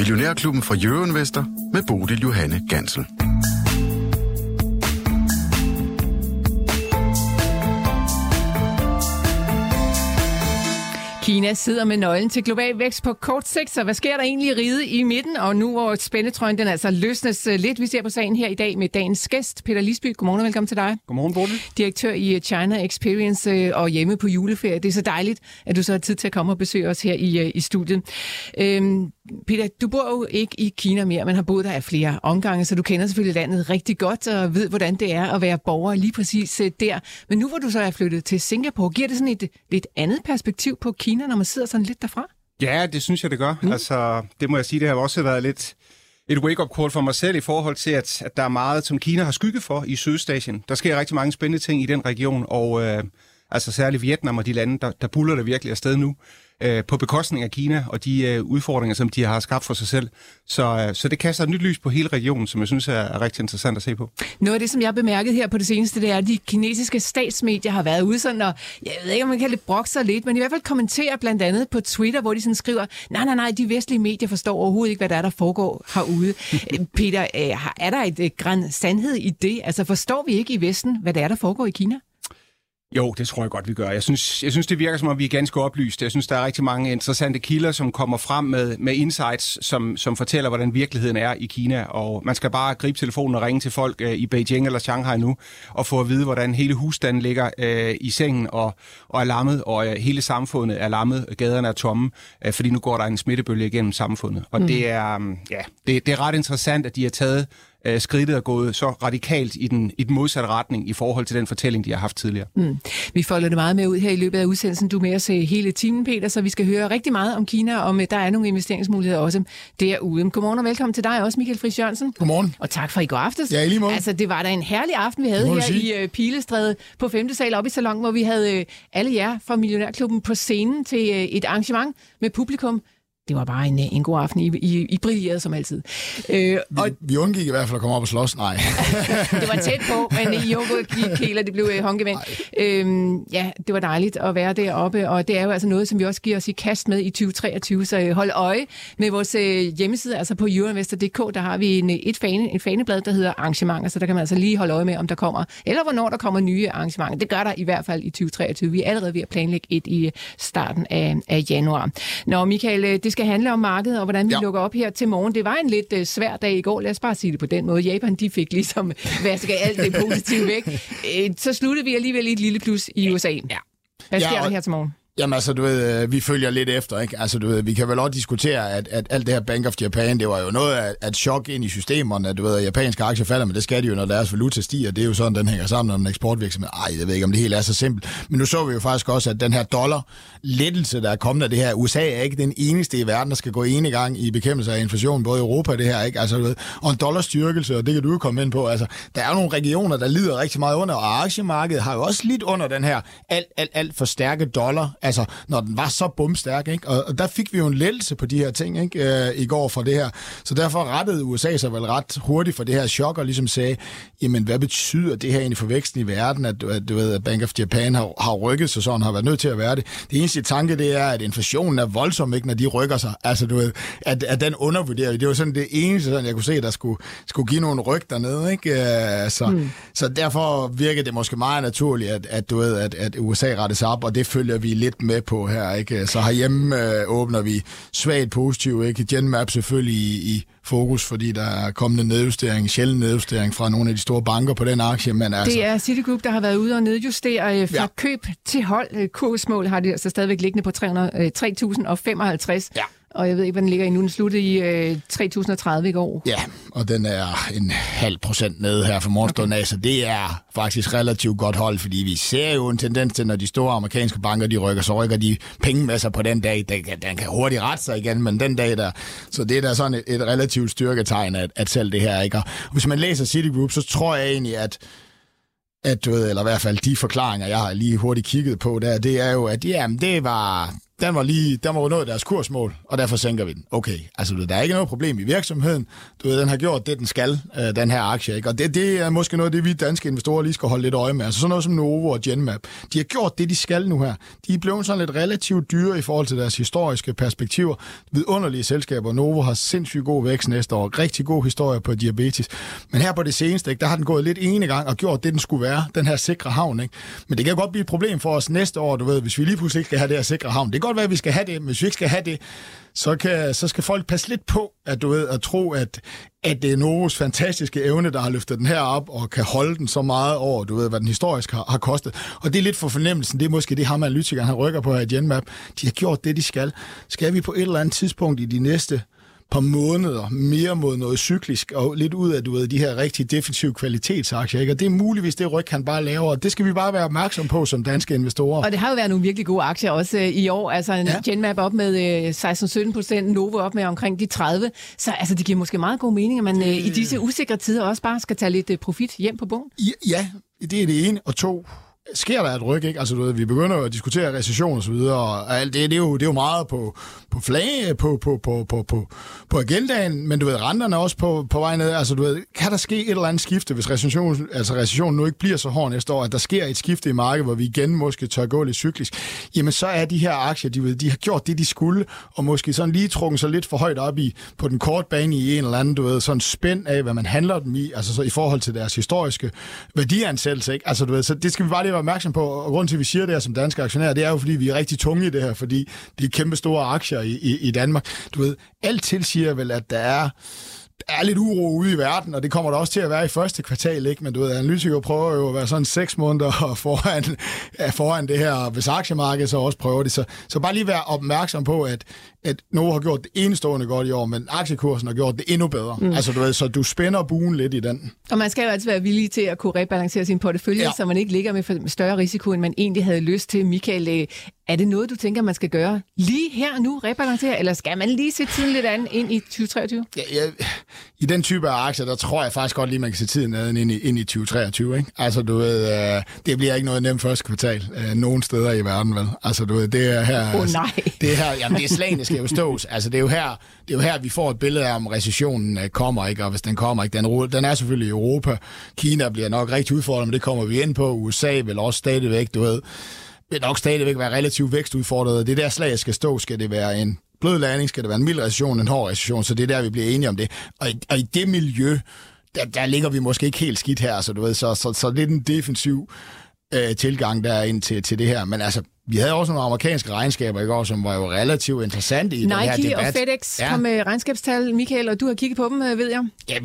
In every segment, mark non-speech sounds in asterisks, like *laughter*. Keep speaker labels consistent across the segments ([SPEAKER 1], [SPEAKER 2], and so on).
[SPEAKER 1] Millionærklubben fra Euroinvestor med Bodil Johanne Gansel.
[SPEAKER 2] Kina sidder med nøglen til global vækst på kort sigt, så hvad sker der egentlig ride i midten? Og nu hvor spændetrøjen den altså løsnes øh, lidt. Vi ser på sagen her i dag med dagens gæst, Peter Lisby. Godmorgen og velkommen til dig.
[SPEAKER 3] Godmorgen, Bodil.
[SPEAKER 2] Direktør i øh, China Experience øh, og hjemme på juleferie. Det er så dejligt, at du så har tid til at komme og besøge os her i, i studiet. Øhm, Peter, du bor jo ikke i Kina mere, men har boet der af flere omgange, så du kender selvfølgelig landet rigtig godt og ved, hvordan det er at være borger lige præcis der. Men nu hvor du så er flyttet til Singapore, giver det sådan et lidt andet perspektiv på Kina, når man sidder sådan lidt derfra?
[SPEAKER 3] Ja, det synes jeg, det gør. Mm. Altså, det må jeg sige, det har også været lidt et wake-up call for mig selv i forhold til, at, at der er meget, som Kina har skygget for i Sydøstasien. Der sker rigtig mange spændende ting i den region, og øh, altså særligt Vietnam og de lande, der, der buller det virkelig afsted nu øh, på bekostning af Kina og de øh, udfordringer, som de har skabt for sig selv. Så, øh, så det kaster et nyt lys på hele regionen, som jeg synes er, er rigtig interessant at se på.
[SPEAKER 2] Noget af det, som jeg har bemærket her på det seneste, det er, at de kinesiske statsmedier har været ude sådan, og jeg ved ikke, om man kan lidt brokke sig lidt, men i hvert fald kommenterer blandt andet på Twitter, hvor de sådan skriver, nej, nej, nej, de vestlige medier forstår overhovedet ikke, hvad der er, der foregår herude. *laughs* Peter, øh, er der et øh, græn sandhed i det? Altså forstår vi ikke i Vesten, hvad der er, der foregår i Kina?
[SPEAKER 3] Jo, det tror jeg godt, vi gør. Jeg synes, jeg synes, det virker som om, vi er ganske oplyste. Jeg synes, der er rigtig mange interessante kilder, som kommer frem med, med insights, som, som fortæller, hvordan virkeligheden er i Kina. Og man skal bare gribe telefonen og ringe til folk øh, i Beijing eller Shanghai nu, og få at vide, hvordan hele husstanden ligger øh, i sengen og, og er lammet, og øh, hele samfundet er lammet, gaderne er tomme, øh, fordi nu går der en smittebølge igennem samfundet. Og mm. det, er, øh, ja, det, det er ret interessant, at de har taget øh, skridtet er gået så radikalt i den, i den modsatte retning i forhold til den fortælling, de har haft tidligere. Mm.
[SPEAKER 2] Vi folder det meget med ud her i løbet af udsendelsen. Du er med os hele timen, Peter, så vi skal høre rigtig meget om Kina, og med, der er nogle investeringsmuligheder også derude. Godmorgen og velkommen til dig også, Michael Friis Jørgensen.
[SPEAKER 4] Godmorgen.
[SPEAKER 2] Og tak for i går aftes.
[SPEAKER 4] Ja, i lige måde.
[SPEAKER 2] Altså, det var da en herlig aften, vi havde her sige. i uh, Pilestræde på 5. sal oppe i salon, hvor vi havde uh, alle jer fra Millionærklubben på scenen til uh, et arrangement med publikum det var bare en, en god aften. I, I, I brillerede som altid.
[SPEAKER 4] Øh, og, vi, vi undgik i hvert fald at komme op og slås, nej. *laughs*
[SPEAKER 2] det var tæt på, men I kæler, det blev øh, håndgevænd. Øhm, ja, det var dejligt at være deroppe, og det er jo altså noget, som vi også giver os i kast med i 2023, så øh, hold øje med vores øh, hjemmeside, altså på euroinvestor.dk, der har vi en, et fane, en faneblad, der hedder arrangementer, så der kan man altså lige holde øje med, om der kommer, eller hvornår der kommer nye arrangementer. Det gør der i hvert fald i 2023. Vi er allerede ved at planlægge et i starten af, af januar. Nå, Michael, det skal skal handle om markedet og hvordan vi ja. lukker op her til morgen. Det var en lidt uh, svær dag i går, lad os bare sige det på den måde. Japan de fik ligesom *laughs* vasket alt det positive væk. Uh, så sluttede vi alligevel i et lille plus i USA. Ja. Hvad sker ja, og... der her til morgen?
[SPEAKER 4] Jamen altså, du ved, øh, vi følger lidt efter, ikke? Altså, du ved, vi kan vel også diskutere, at, at alt det her Bank of Japan, det var jo noget af et chok ind i systemerne, du ved, at japanske aktier falder, men det skal de jo, når deres valuta stiger. Det er jo sådan, den hænger sammen, når en eksportvirksomhed. Ej, jeg ved ikke, om det helt er så simpelt. Men nu så vi jo faktisk også, at den her dollar lettelse, der er kommet af det her, USA er ikke den eneste i verden, der skal gå en gang i bekæmpelse af inflation, både i Europa og det her, ikke? Altså, du ved, og en dollarstyrkelse, og det kan du jo komme ind på. Altså, der er nogle regioner, der lider rigtig meget under, og aktiemarkedet har jo også lidt under den her alt, alt, alt for stærke dollar. Altså, når den var så bumstærk, ikke? Og, og der fik vi jo en lettelse på de her ting, ikke? Øh, I går fra det her. Så derfor rettede USA sig vel ret hurtigt for det her chok, og ligesom sagde, jamen, hvad betyder det her egentlig for væksten i verden, at, at du ved, at Bank of Japan har, har rykket sig sådan, har været nødt til at være det. Det eneste tanke, det er, at inflationen er voldsom, ikke, når de rykker sig. Altså, du ved, at, at den undervurderer. Det var sådan det eneste, sådan, jeg kunne se, der skulle, skulle give nogle ryg dernede, ikke? Øh, så, mm. så derfor virker det måske meget naturligt, at, at, du ved, at, at USA retter sig op, og det følger vi lidt med på her, ikke? Så herhjemme øh, åbner vi svagt positivt, ikke? Genmap selvfølgelig i, i fokus, fordi der er kommet en nedjustering, sjældent nedjustering fra nogle af de store banker på den aktie. Men altså...
[SPEAKER 2] Det er Citigroup, der har været ude og nedjustere øh, fra ja. køb til hold. Øh, kursmål har det altså stadigvæk liggende på 300, øh, 3.055. Ja og jeg ved ikke, hvad den ligger i nu. Den sluttede i øh, 3030 i går.
[SPEAKER 4] Ja, og den er en halv procent nede her for morgenstunden okay. af, så det er faktisk relativt godt hold, fordi vi ser jo en tendens til, når de store amerikanske banker, de rykker, så rykker de penge med sig på den dag. Den, den kan hurtigt rette sig igen, men den dag der, så det er da sådan et, et relativt styrketegn, at, at selv det her ikke. Og hvis man læser Citigroup, så tror jeg egentlig, at at du ved, eller i hvert fald de forklaringer, jeg har lige hurtigt kigget på der, det er jo, at jamen, det var den var lige, den var nået deres kursmål, og derfor sænker vi den. Okay, altså der er ikke noget problem i virksomheden. Du ved, den har gjort det, den skal, øh, den her aktie. Ikke? Og det, det er måske noget af det, vi danske investorer lige skal holde lidt øje med. Altså sådan noget som Novo og Genmap. De har gjort det, de skal nu her. De er blevet sådan lidt relativt dyre i forhold til deres historiske perspektiver. Vidunderlige selskaber. Novo har sindssygt god vækst næste år. Rigtig god historie på diabetes. Men her på det seneste, ikke, der har den gået lidt ene gang og gjort det, den skulle være. Den her sikre havn. Ikke? Men det kan godt blive et problem for os næste år, du ved, hvis vi lige pludselig ikke skal have det her sikre havn. Det godt være, at vi skal have det, men hvis vi ikke skal have det, så, kan, så skal folk passe lidt på, at du ved, at tro, at, at det er Novos fantastiske evne, der har løftet den her op, og kan holde den så meget over, du ved, hvad den historisk har, har kostet. Og det er lidt for fornemmelsen, det er måske det, ham analytikeren han rykker på her i Genmap. De har gjort det, de skal. Skal vi på et eller andet tidspunkt i de næste par måneder mere mod noget cyklisk, og lidt ud af du ved, de her rigtig defensive kvalitetsaktier. Ikke? Og det er muligvis det ryg, han bare laver, og det skal vi bare være opmærksom på som danske investorer.
[SPEAKER 2] Og det har jo været nogle virkelig gode aktier også øh, i år. Altså en ja. Genmap op med øh, 16-17 procent, Novo op med omkring de 30. Så altså, det giver måske meget god mening, at man øh, i disse usikre tider også bare skal tage lidt øh, profit hjem på bogen.
[SPEAKER 4] Ja, det er det ene. Og to, sker der et ryg, ikke? Altså, du ved, vi begynder at diskutere recession og så videre, og alt det, det, er jo, det er jo meget på, på flag, på, på, på, på, på, på agendaen, men du ved, renterne er også på, på vej ned. Altså, du ved, kan der ske et eller andet skifte, hvis recession, altså, recessionen nu ikke bliver så hård næste år, at der sker et skifte i markedet, hvor vi igen måske tør gå lidt cyklisk, jamen så er de her aktier, de, ved, de har gjort det, de skulle, og måske sådan lige trukket sig lidt for højt op i, på den korte bane i en eller anden, du ved, sådan spænd af, hvad man handler dem i, altså så i forhold til deres historiske værdiansættelse, ikke? Altså, du ved, så det skal vi bare lige være opmærksom på, og grunden til, at vi siger det her som danske aktionærer, det er jo, fordi vi er rigtig tunge i det her, fordi de er kæmpe store aktier i, i, i Danmark. Du ved, alt tilsiger vel, at der er er lidt uro ude i verden, og det kommer der også til at være i første kvartal, ikke? Men du ved, analytikere prøver jo at være sådan seks måneder *laughs* foran, foran det her, hvis aktiemarkedet så også prøver det. Så, så bare lige være opmærksom på, at, at Novo har gjort det enestående godt i år, men aktiekursen har gjort det endnu bedre. Mm. Altså, du ved, så du spænder buen lidt i den.
[SPEAKER 2] Og man skal jo altid være villig til at kunne rebalancere sin portefølje, ja. så man ikke ligger med større risiko, end man egentlig havde lyst til. Michael, øh, er det noget, du tænker, man skal gøre lige her nu, rebalancere, eller skal man lige se tiden lidt an ind i 2023?
[SPEAKER 4] Ja, ja, I den type af aktier, der tror jeg faktisk godt lige, man kan se tiden an ind i, ind i 2023. Ikke? Altså, du ved, øh, det bliver ikke noget nemt første kvartal øh, nogen steder i verden, vel? Altså, du ved, det er her...
[SPEAKER 2] Åh oh, nej! *laughs*
[SPEAKER 4] Det er her, jamen, det er slagene skal jo stås. Altså, det er jo her, det er jo her vi får et billede af, om recessionen øh, kommer, ikke? Og hvis den kommer, ikke? Den, den er selvfølgelig i Europa. Kina bliver nok rigtig udfordret, men det kommer vi ind på. USA vil også stadigvæk, du ved, vil nok stadigvæk være relativt vækstudfordret. Det der slag skal stå, skal det være en blød landing, skal det være en mild recession, en hård recession, så det er der, vi bliver enige om det. Og i, og i det miljø, der, der ligger vi måske ikke helt skidt her, så du ved, så, så, så lidt en defensiv øh, tilgang der ind til, til det her. Men altså, vi havde også nogle amerikanske regnskaber i går, som var jo relativt interessante i
[SPEAKER 2] Nike
[SPEAKER 4] den her debat.
[SPEAKER 2] Nike og FedEx ja. kom med regnskabstal, Michael, og du har kigget på dem, øh, ved jeg.
[SPEAKER 4] Ja,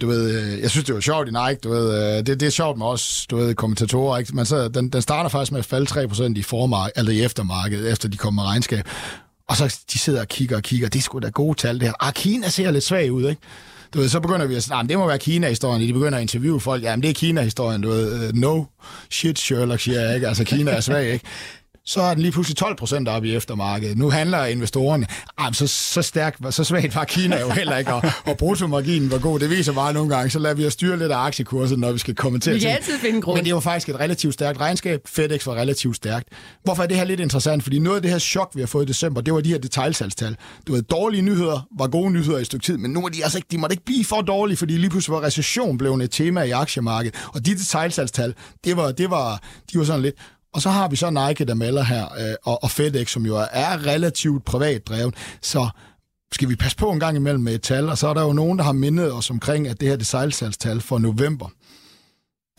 [SPEAKER 4] du ved, øh, jeg synes, det var sjovt i Nike, du ved, øh, det, det er sjovt med os, du ved, kommentatorer, ikke? Men så, den, den starter faktisk med at falde 3% i formarked, eller i eftermarkedet, efter de kommer med regnskab. Og så de sidder og kigger og kigger, det er sgu da gode tal, det her. Ah, Kina ser lidt svag ud, ikke? Du ved, så begynder vi at sige, det må være Kina-historien. De begynder at interviewe folk. Jamen, det er Kina-historien. Du ved, øh, no shit, Sherlock, siger jeg, ikke? Altså, Kina er svag, ikke? Så er den lige pludselig 12 procent op i eftermarkedet. Nu handler investorerne, ah, så, så stærk, så svagt var Kina jo heller ikke, og, og bruttomarginen var god. Det viser bare nogle gange, så lader vi os styre lidt af aktiekursen, når vi skal kommentere
[SPEAKER 2] Vi kan altid finde grund.
[SPEAKER 4] Men det var faktisk et relativt stærkt regnskab. FedEx var relativt stærkt. Hvorfor er det her lidt interessant? Fordi noget af det her chok, vi har fået i december, det var de her detaljsalgstal. Du ved, dårlige nyheder var gode nyheder i et stykke tid, men nu er de altså ikke, de måtte ikke blive for dårlige, fordi lige pludselig var recession blevet et tema i aktiemarkedet. Og de detaljsalgstal, det var, det var, de var sådan lidt, og så har vi så Nike, der melder her, øh, og, og FedEx, som jo er relativt privat drevet. Så skal vi passe på en gang imellem med et tal, og så er der jo nogen, der har mindet os omkring, at det her det sejlsalgstal for november,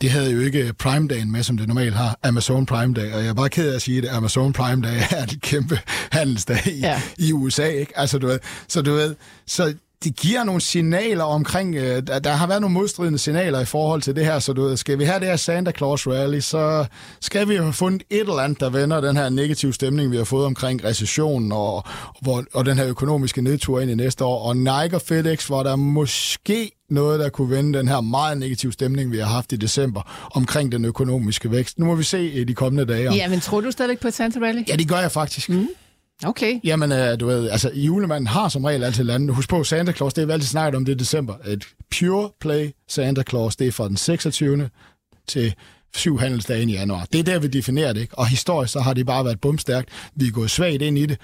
[SPEAKER 4] det havde jo ikke Prime Day med, som det normalt har, Amazon Prime Day, og jeg er bare ked af at sige det, Amazon Prime Day *laughs* er en kæmpe handelsdag i, ja. i USA, ikke? Altså, du ved, så du ved, så det giver nogle signaler omkring, øh, der, der har været nogle modstridende signaler i forhold til det her, så du, skal vi have det her Santa Claus Rally, så skal vi have fundet et eller andet, der vender den her negative stemning, vi har fået omkring recessionen og, og, og den her økonomiske nedtur ind i næste år. Og Nike og FedEx var der måske noget, der kunne vende den her meget negative stemning, vi har haft i december omkring den økonomiske vækst. Nu må vi se i de kommende dage.
[SPEAKER 2] Ja, men tror du stadigvæk på Santa Rally?
[SPEAKER 4] Ja, det gør jeg faktisk. Mm.
[SPEAKER 2] Okay.
[SPEAKER 4] Jamen, øh, du ved, altså, julemanden har som regel altid landet. Husk på, Santa Claus, det er vi altid snakket om det i december. Et pure play Santa Claus, det er fra den 26. til syv handelsdage i januar. Det er der, vi definerer det, ikke? Og historisk, så har det bare været bumstærkt. Vi er gået svagt ind i det.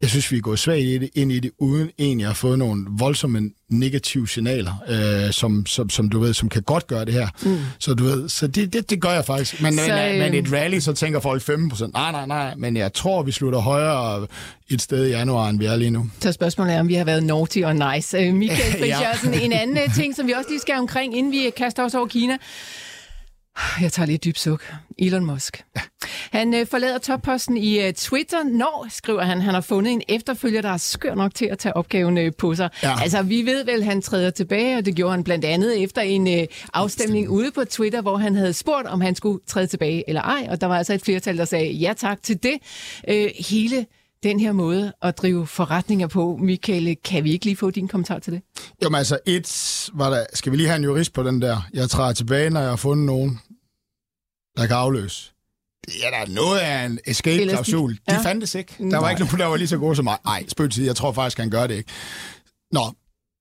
[SPEAKER 4] Jeg synes, vi er gået svagt i det, ind i det, uden egentlig at få nogle voldsomme negative signaler, øh, som, som, som, du ved, som kan godt gøre det her. Mm. Så du ved, så det, det, det gør jeg faktisk. Men, så, men, øh... men et rally, så tænker folk 15 procent. Nej, nej, nej, men jeg tror, vi slutter højere et sted i januar, end vi er lige nu.
[SPEAKER 2] Så spørgsmålet er, om vi har været naughty og nice. Øh, Michael *laughs* Friis ja. en anden ting, som vi også lige skal omkring, inden vi kaster os over Kina. Jeg tager lidt dybt suk. Elon Musk. Ja. Han øh, forlader topposten i øh, Twitter, når, skriver han, han har fundet en efterfølger, der er skør nok til at tage opgaven øh, på sig. Ja. Altså, vi ved vel, han træder tilbage, og det gjorde han blandt andet efter en øh, afstemning ude på Twitter, hvor han havde spurgt, om han skulle træde tilbage eller ej, og der var altså et flertal, der sagde ja tak til det. Øh, hele den her måde at drive forretninger på. Michael, kan vi ikke lige få din kommentar til det?
[SPEAKER 4] Jo, men altså, et var der, skal vi lige have en jurist på den der? Jeg træder tilbage, når jeg har fundet nogen, der kan afløse. Det er der noget af en escape-klausul. De ja. fandtes ikke. Der var Nej. ikke nogen, der var lige så gode som mig. Nej, spøg til jeg tror faktisk, han gør det ikke. Nå,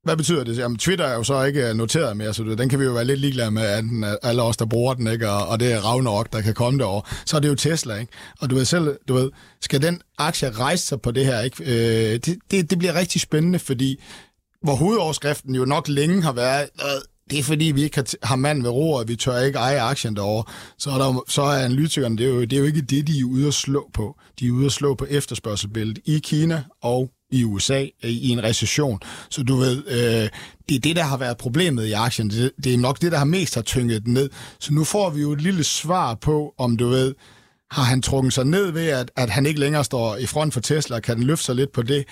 [SPEAKER 4] hvad betyder det? Jamen, Twitter er jo så ikke noteret mere, så den kan vi jo være lidt ligeglade med, at alle os, der bruger den, ikke? Og, og det er Ragnarok, der kan komme derover. Så er det jo Tesla, ikke? Og du ved selv, du ved, skal den aktie rejse sig på det her, ikke? Øh, det, det, det bliver rigtig spændende, fordi hvor hovedoverskriften jo nok længe har været, øh, det er fordi, vi ikke har, mand ved roret, vi tør ikke eje aktien derovre. Så er, der, så er analytikerne, det er, jo, det er jo ikke det, de er ude at slå på. De er ude at slå på efterspørgselsbilledet i Kina og i USA øh, i en recession. Så du ved, øh, det er det, der har været problemet i aktien. Det, det er nok det, der har mest har tynget den ned. Så nu får vi jo et lille svar på, om du ved, har han trukket sig ned ved, at, at han ikke længere står i front for Tesla, kan den løfte sig lidt på det,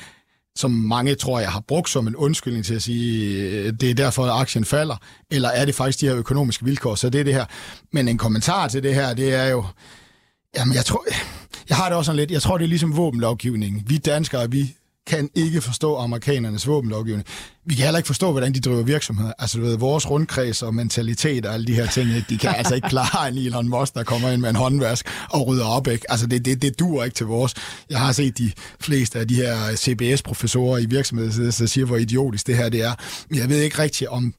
[SPEAKER 4] som mange tror jeg har brugt som en undskyldning til at sige, øh, det er derfor, at aktien falder, eller er det faktisk de her økonomiske vilkår, så det er det her. Men en kommentar til det her, det er jo, jamen jeg tror, jeg har det også sådan lidt, jeg tror det er ligesom våbenlovgivningen. Vi danskere, vi kan ikke forstå amerikanernes våbenlovgivning. Vi kan heller ikke forstå, hvordan de driver virksomheder. Altså, du ved, vores rundkreds og mentalitet og alle de her ting, de kan altså ikke klare en Elon Musk, der kommer ind med en håndvask og rydder op, ikke? Altså, det, det, det dur ikke til vores. Jeg har set de fleste af de her CBS-professorer i virksomheder, der siger, hvor idiotisk det her det er. Men jeg ved ikke rigtigt, om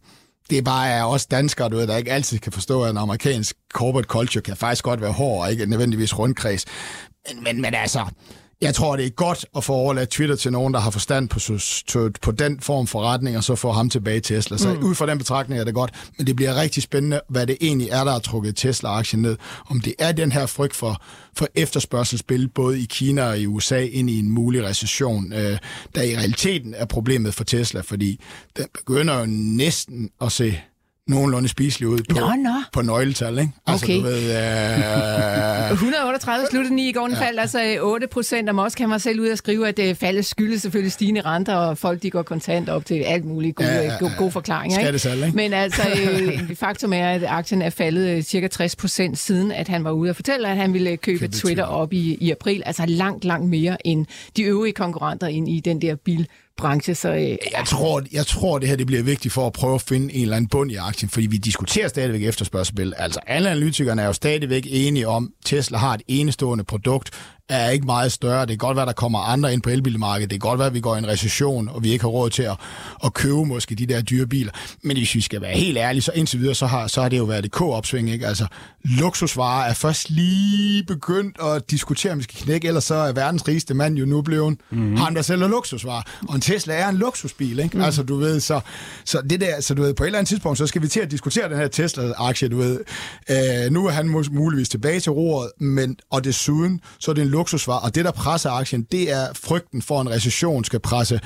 [SPEAKER 4] det bare er danskere, du ved, der ikke altid kan forstå, at en amerikansk corporate culture kan faktisk godt være hård, og ikke nødvendigvis rundkreds. Men, men, men altså, jeg tror, det er godt at få overladt Twitter til nogen, der har forstand på, på den form for retning, og så få ham tilbage til Tesla. Så mm. ud fra den betragtning er det godt, men det bliver rigtig spændende, hvad det egentlig er, der har trukket Tesla-aktien ned. Om det er den her frygt for, for efterspørgselsspil, både i Kina og i USA, ind i en mulig recession, øh, der i realiteten er problemet for Tesla, fordi den begynder jo næsten at se nogenlunde spiselig ud på,
[SPEAKER 2] nå, nå.
[SPEAKER 4] på nøgletal. Ikke?
[SPEAKER 2] Altså, okay. du ved, *laughs* uh... 138 sluttede den i, i går den ja. faldt altså 8 procent. Og Mosk kan mig selv ud og skrive, at det faldet skyldes selvfølgelig stigende renter, og folk de går kontant op til alt muligt gode, ja, ja, ja. gode, gode forklaringer.
[SPEAKER 4] Ikke? Selv, ikke?
[SPEAKER 2] Men altså, *laughs* øh, faktum er, at aktien er faldet øh, cirka 60 procent siden, at han var ude og fortælle, at han ville købe Twitter, Twitter op i, i april. Altså langt, langt mere end de øvrige konkurrenter ind i den der bil branche. Så, øh,
[SPEAKER 4] jeg, tror, jeg tror, det her det bliver vigtigt for at prøve at finde en eller anden bund i aktien, fordi vi diskuterer stadigvæk efterspørgsel. Altså alle analytikerne er jo stadigvæk enige om, at Tesla har et enestående produkt, er ikke meget større. Det kan godt være, der kommer andre ind på elbilmarkedet. Det kan godt være, at vi går i en recession, og vi ikke har råd til at, at købe måske de der dyre biler. Men hvis vi skal være helt ærlige, så indtil videre, så har, så har det jo været det K-opsving. Ikke? Altså, luksusvarer er først lige begyndt at diskutere, om vi skal knække, ellers så er verdens rigeste mand jo nu blevet mm-hmm. ham, der sælger luksusvarer. Og en Tesla er en luksusbil, ikke? Mm. Altså, du ved, så, så det der, så du ved, på et eller andet tidspunkt, så skal vi til at diskutere den her Tesla-aktie, du ved. Øh, nu er han muligvis tilbage til roret, men, og desuden, så er det en luksusvarer, og det, der presser aktien, det er frygten for, en recession skal presse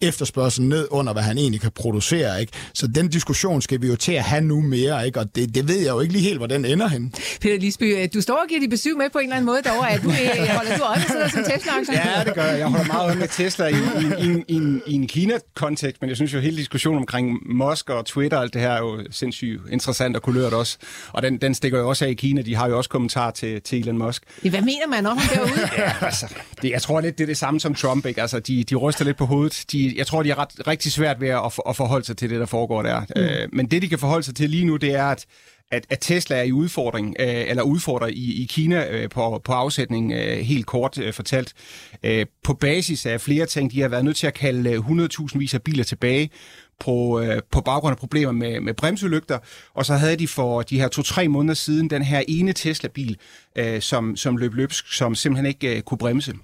[SPEAKER 4] efterspørgselen ned under, hvad han egentlig kan producere. Ikke? Så den diskussion skal vi jo til at have nu mere, ikke? og det, det ved jeg jo ikke lige helt, hvor den ender hen.
[SPEAKER 2] Peter Lisby, du står og giver dit besøg med på en eller anden måde derovre. Er du, øh, *laughs* holder du også sidder som Tesla-aktie?
[SPEAKER 3] Ja, det gør jeg. Jeg holder meget øje med Tesla i, i, i, i, en, i en Kina-kontekst, men jeg synes jo, hele diskussionen omkring Musk og Twitter, alt det her er jo sindssygt interessant og kulørt også. Og den, den stikker jo også af i Kina. De har jo også kommentar til, til Elon Musk.
[SPEAKER 2] Hvad mener man om ham derude?
[SPEAKER 3] ja, altså, det, jeg tror lidt, det er det samme som Trump. Ikke? Altså, de, de ryster lidt på hovedet. De, jeg tror, de er ret, rigtig svært ved at, at forholde sig til det, der foregår der. Mm. Øh, men det, de kan forholde sig til lige nu, det er, at at, at Tesla er i udfordring, øh, eller udfordrer i, i Kina øh, på, på afsætning, øh, helt kort øh, fortalt. Øh, på basis af flere ting, de har været nødt til at kalde 100.000 vis af biler tilbage på, øh, på baggrund af problemer med, med bremselygter, og så havde de for de her to-tre måneder siden den her ene Tesla-bil, øh, som, som løb løbsk, som simpelthen ikke øh, kunne bremse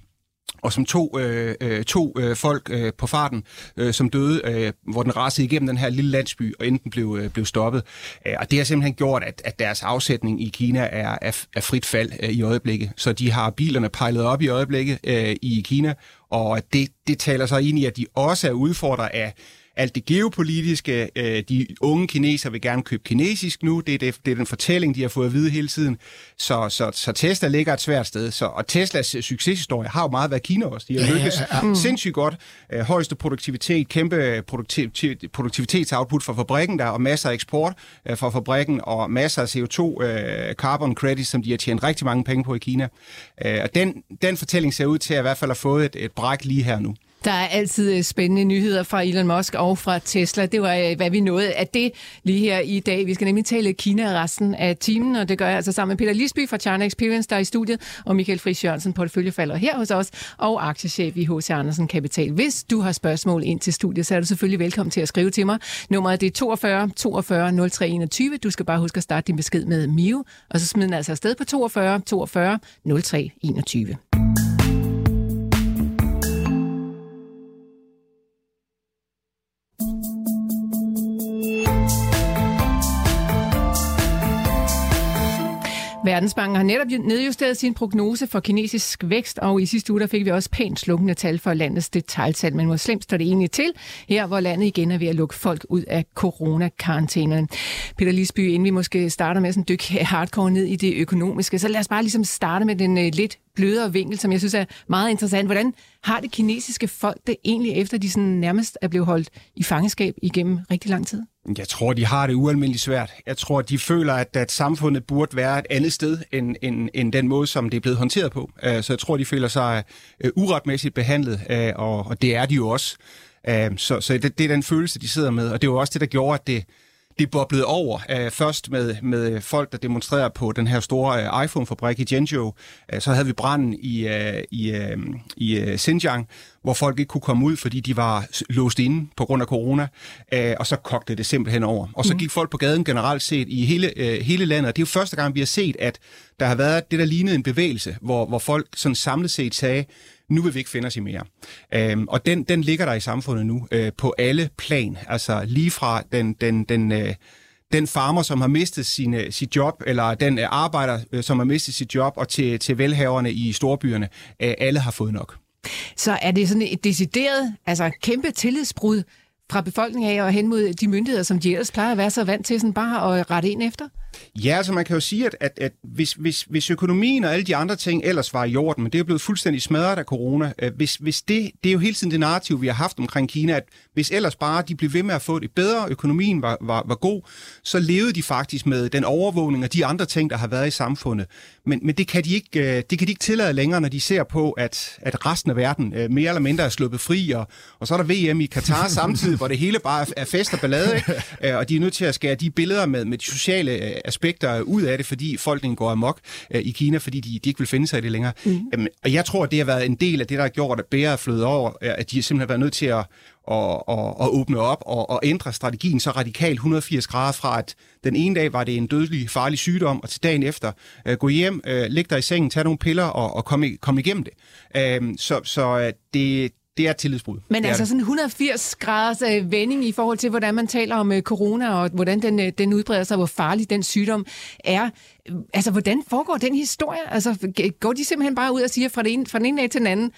[SPEAKER 3] og som to, øh, øh, to øh, folk øh, på farten, øh, som døde, øh, hvor den rasede igennem den her lille landsby, og enten blev, øh, blev stoppet. Øh, og det har simpelthen gjort, at, at deres afsætning i Kina er, er, er frit fald øh, i øjeblikket. Så de har bilerne pejlet op i øjeblikket øh, i Kina, og det, det taler så ind i, at de også er udfordret af alt det geopolitiske. Øh, de unge kinesere vil gerne købe kinesisk nu. Det er, det, det er den fortælling, de har fået at vide hele tiden. Så, så, så Tesla ligger et svært sted. Så, og Teslas succeshistorie har jo meget været Kina også. De har lykkes ja, ja, ja. sindssygt godt. Øh, højeste produktivitet, kæmpe produktiv, produktivitetsoutput fra fabrikken der, og masser af eksport øh, fra fabrikken, og masser af CO2 øh, carbon credits, som de har tjent rigtig mange penge på i Kina. Øh, og den, den fortælling ser ud til at i hvert fald have fået et, et bræk lige her nu.
[SPEAKER 2] Der er altid øh, spændende nyheder fra Elon Musk og fra Tesla. Det var, øh, hvad vi nåede af det lige her i dag. Vi skal nemlig tale Kina resten af timen, og det gør jeg altså sammen med Peter Lisby fra China Experience, der er i studiet, og Michael Friis Jørgensen, porteføljefalder her hos os, og aktiechef i H.C. Andersen Kapital. Hvis du har spørgsmål ind til studiet, så er du selvfølgelig velkommen til at skrive til mig. Nummeret det er 42 42 03 21. Du skal bare huske at starte din besked med Mio, og så smid den altså afsted på 42 42 03 21. Verdensbanken har netop nedjusteret sin prognose for kinesisk vækst, og i sidste uge der fik vi også pænt slukkende tal for landets detaljtal. Men hvor slemt står det egentlig til, her hvor landet igen er ved at lukke folk ud af coronakarantænerne. Peter Lisby, inden vi måske starter med at en dyk hardcore ned i det økonomiske, så lad os bare ligesom starte med den øh, lidt blødere vinkel, som jeg synes er meget interessant. Hvordan har det kinesiske folk det egentlig, efter de sådan nærmest er blevet holdt i fangeskab igennem rigtig lang tid?
[SPEAKER 3] Jeg tror, de har det ualmindeligt svært. Jeg tror, de føler, at, at samfundet burde være et andet sted, end, end, end den måde, som det er blevet håndteret på. Øh, så jeg tror, de føler sig øh, uretmæssigt behandlet, øh, og, og det er de jo også. Så så det, det er den følelse, de sidder med, og det var også det, der gjorde, at det, det boblede over. Uh, først med, med folk, der demonstrerede på den her store uh, iPhone-fabrik i Zhengzhou. Uh, så havde vi branden i, i, i Xinjiang, hvor folk ikke kunne komme ud, fordi de var låst inde på grund af corona, øh, og så kogte det simpelthen over. Og så mm. gik folk på gaden generelt set i hele, øh, hele landet, og det er jo første gang, vi har set, at der har været det, der lignede en bevægelse, hvor, hvor folk sådan samlet set sagde, nu vil vi ikke finde os i mere. Øhm, og den, den ligger der i samfundet nu, øh, på alle plan. Altså lige fra den, den, den, øh, den farmer, som har mistet sine, øh, sit job, eller den øh, arbejder, øh, som har mistet sit job, og til, til velhaverne i storbyerne, øh, alle har fået nok.
[SPEAKER 2] Så er det sådan et decideret, altså kæmpe tillidsbrud fra befolkningen af og hen mod de myndigheder, som de ellers plejer at være så vant til sådan bare at rette ind efter?
[SPEAKER 3] Ja, altså man kan jo sige, at, at, at hvis, hvis, hvis økonomien og alle de andre ting ellers var i orden, men det er blevet fuldstændig smadret af corona, øh, hvis, hvis det, det er jo hele tiden det narrativ, vi har haft omkring Kina, at hvis ellers bare de blev ved med at få det bedre, økonomien var, var, var god, så levede de faktisk med den overvågning og de andre ting, der har været i samfundet. Men, men det, kan de ikke, øh, det kan de ikke tillade længere, når de ser på, at, at resten af verden øh, mere eller mindre er sluppet fri, og, og så er der VM i Katar samtidig, *laughs* hvor det hele bare er fest og ballade, ikke? og de er nødt til at skære de billeder med, med de sociale aspekter ud af det, fordi folkene går amok øh, i Kina, fordi de, de ikke vil finde sig i det længere. Mm. Øhm, og jeg tror, at det har været en del af det, der har gjort, at bære er flødet over, at de simpelthen har været nødt til at, at, at, at åbne op og, og ændre strategien så radikalt 180 grader fra, at den ene dag var det en dødelig, farlig sygdom, og til dagen efter uh, gå hjem, uh, læg dig i sengen, tage nogle piller og, og komme kom igennem det. Uh, så så uh, det, det er tillidsbrud.
[SPEAKER 2] Men det altså sådan 180 graders øh, vending i forhold til, hvordan man taler om øh, corona, og hvordan den, øh, den udbreder sig, hvor farlig den sygdom er. Altså, hvordan foregår den historie? Altså, går de simpelthen bare ud og siger fra den ene, fra den ene dag til den anden,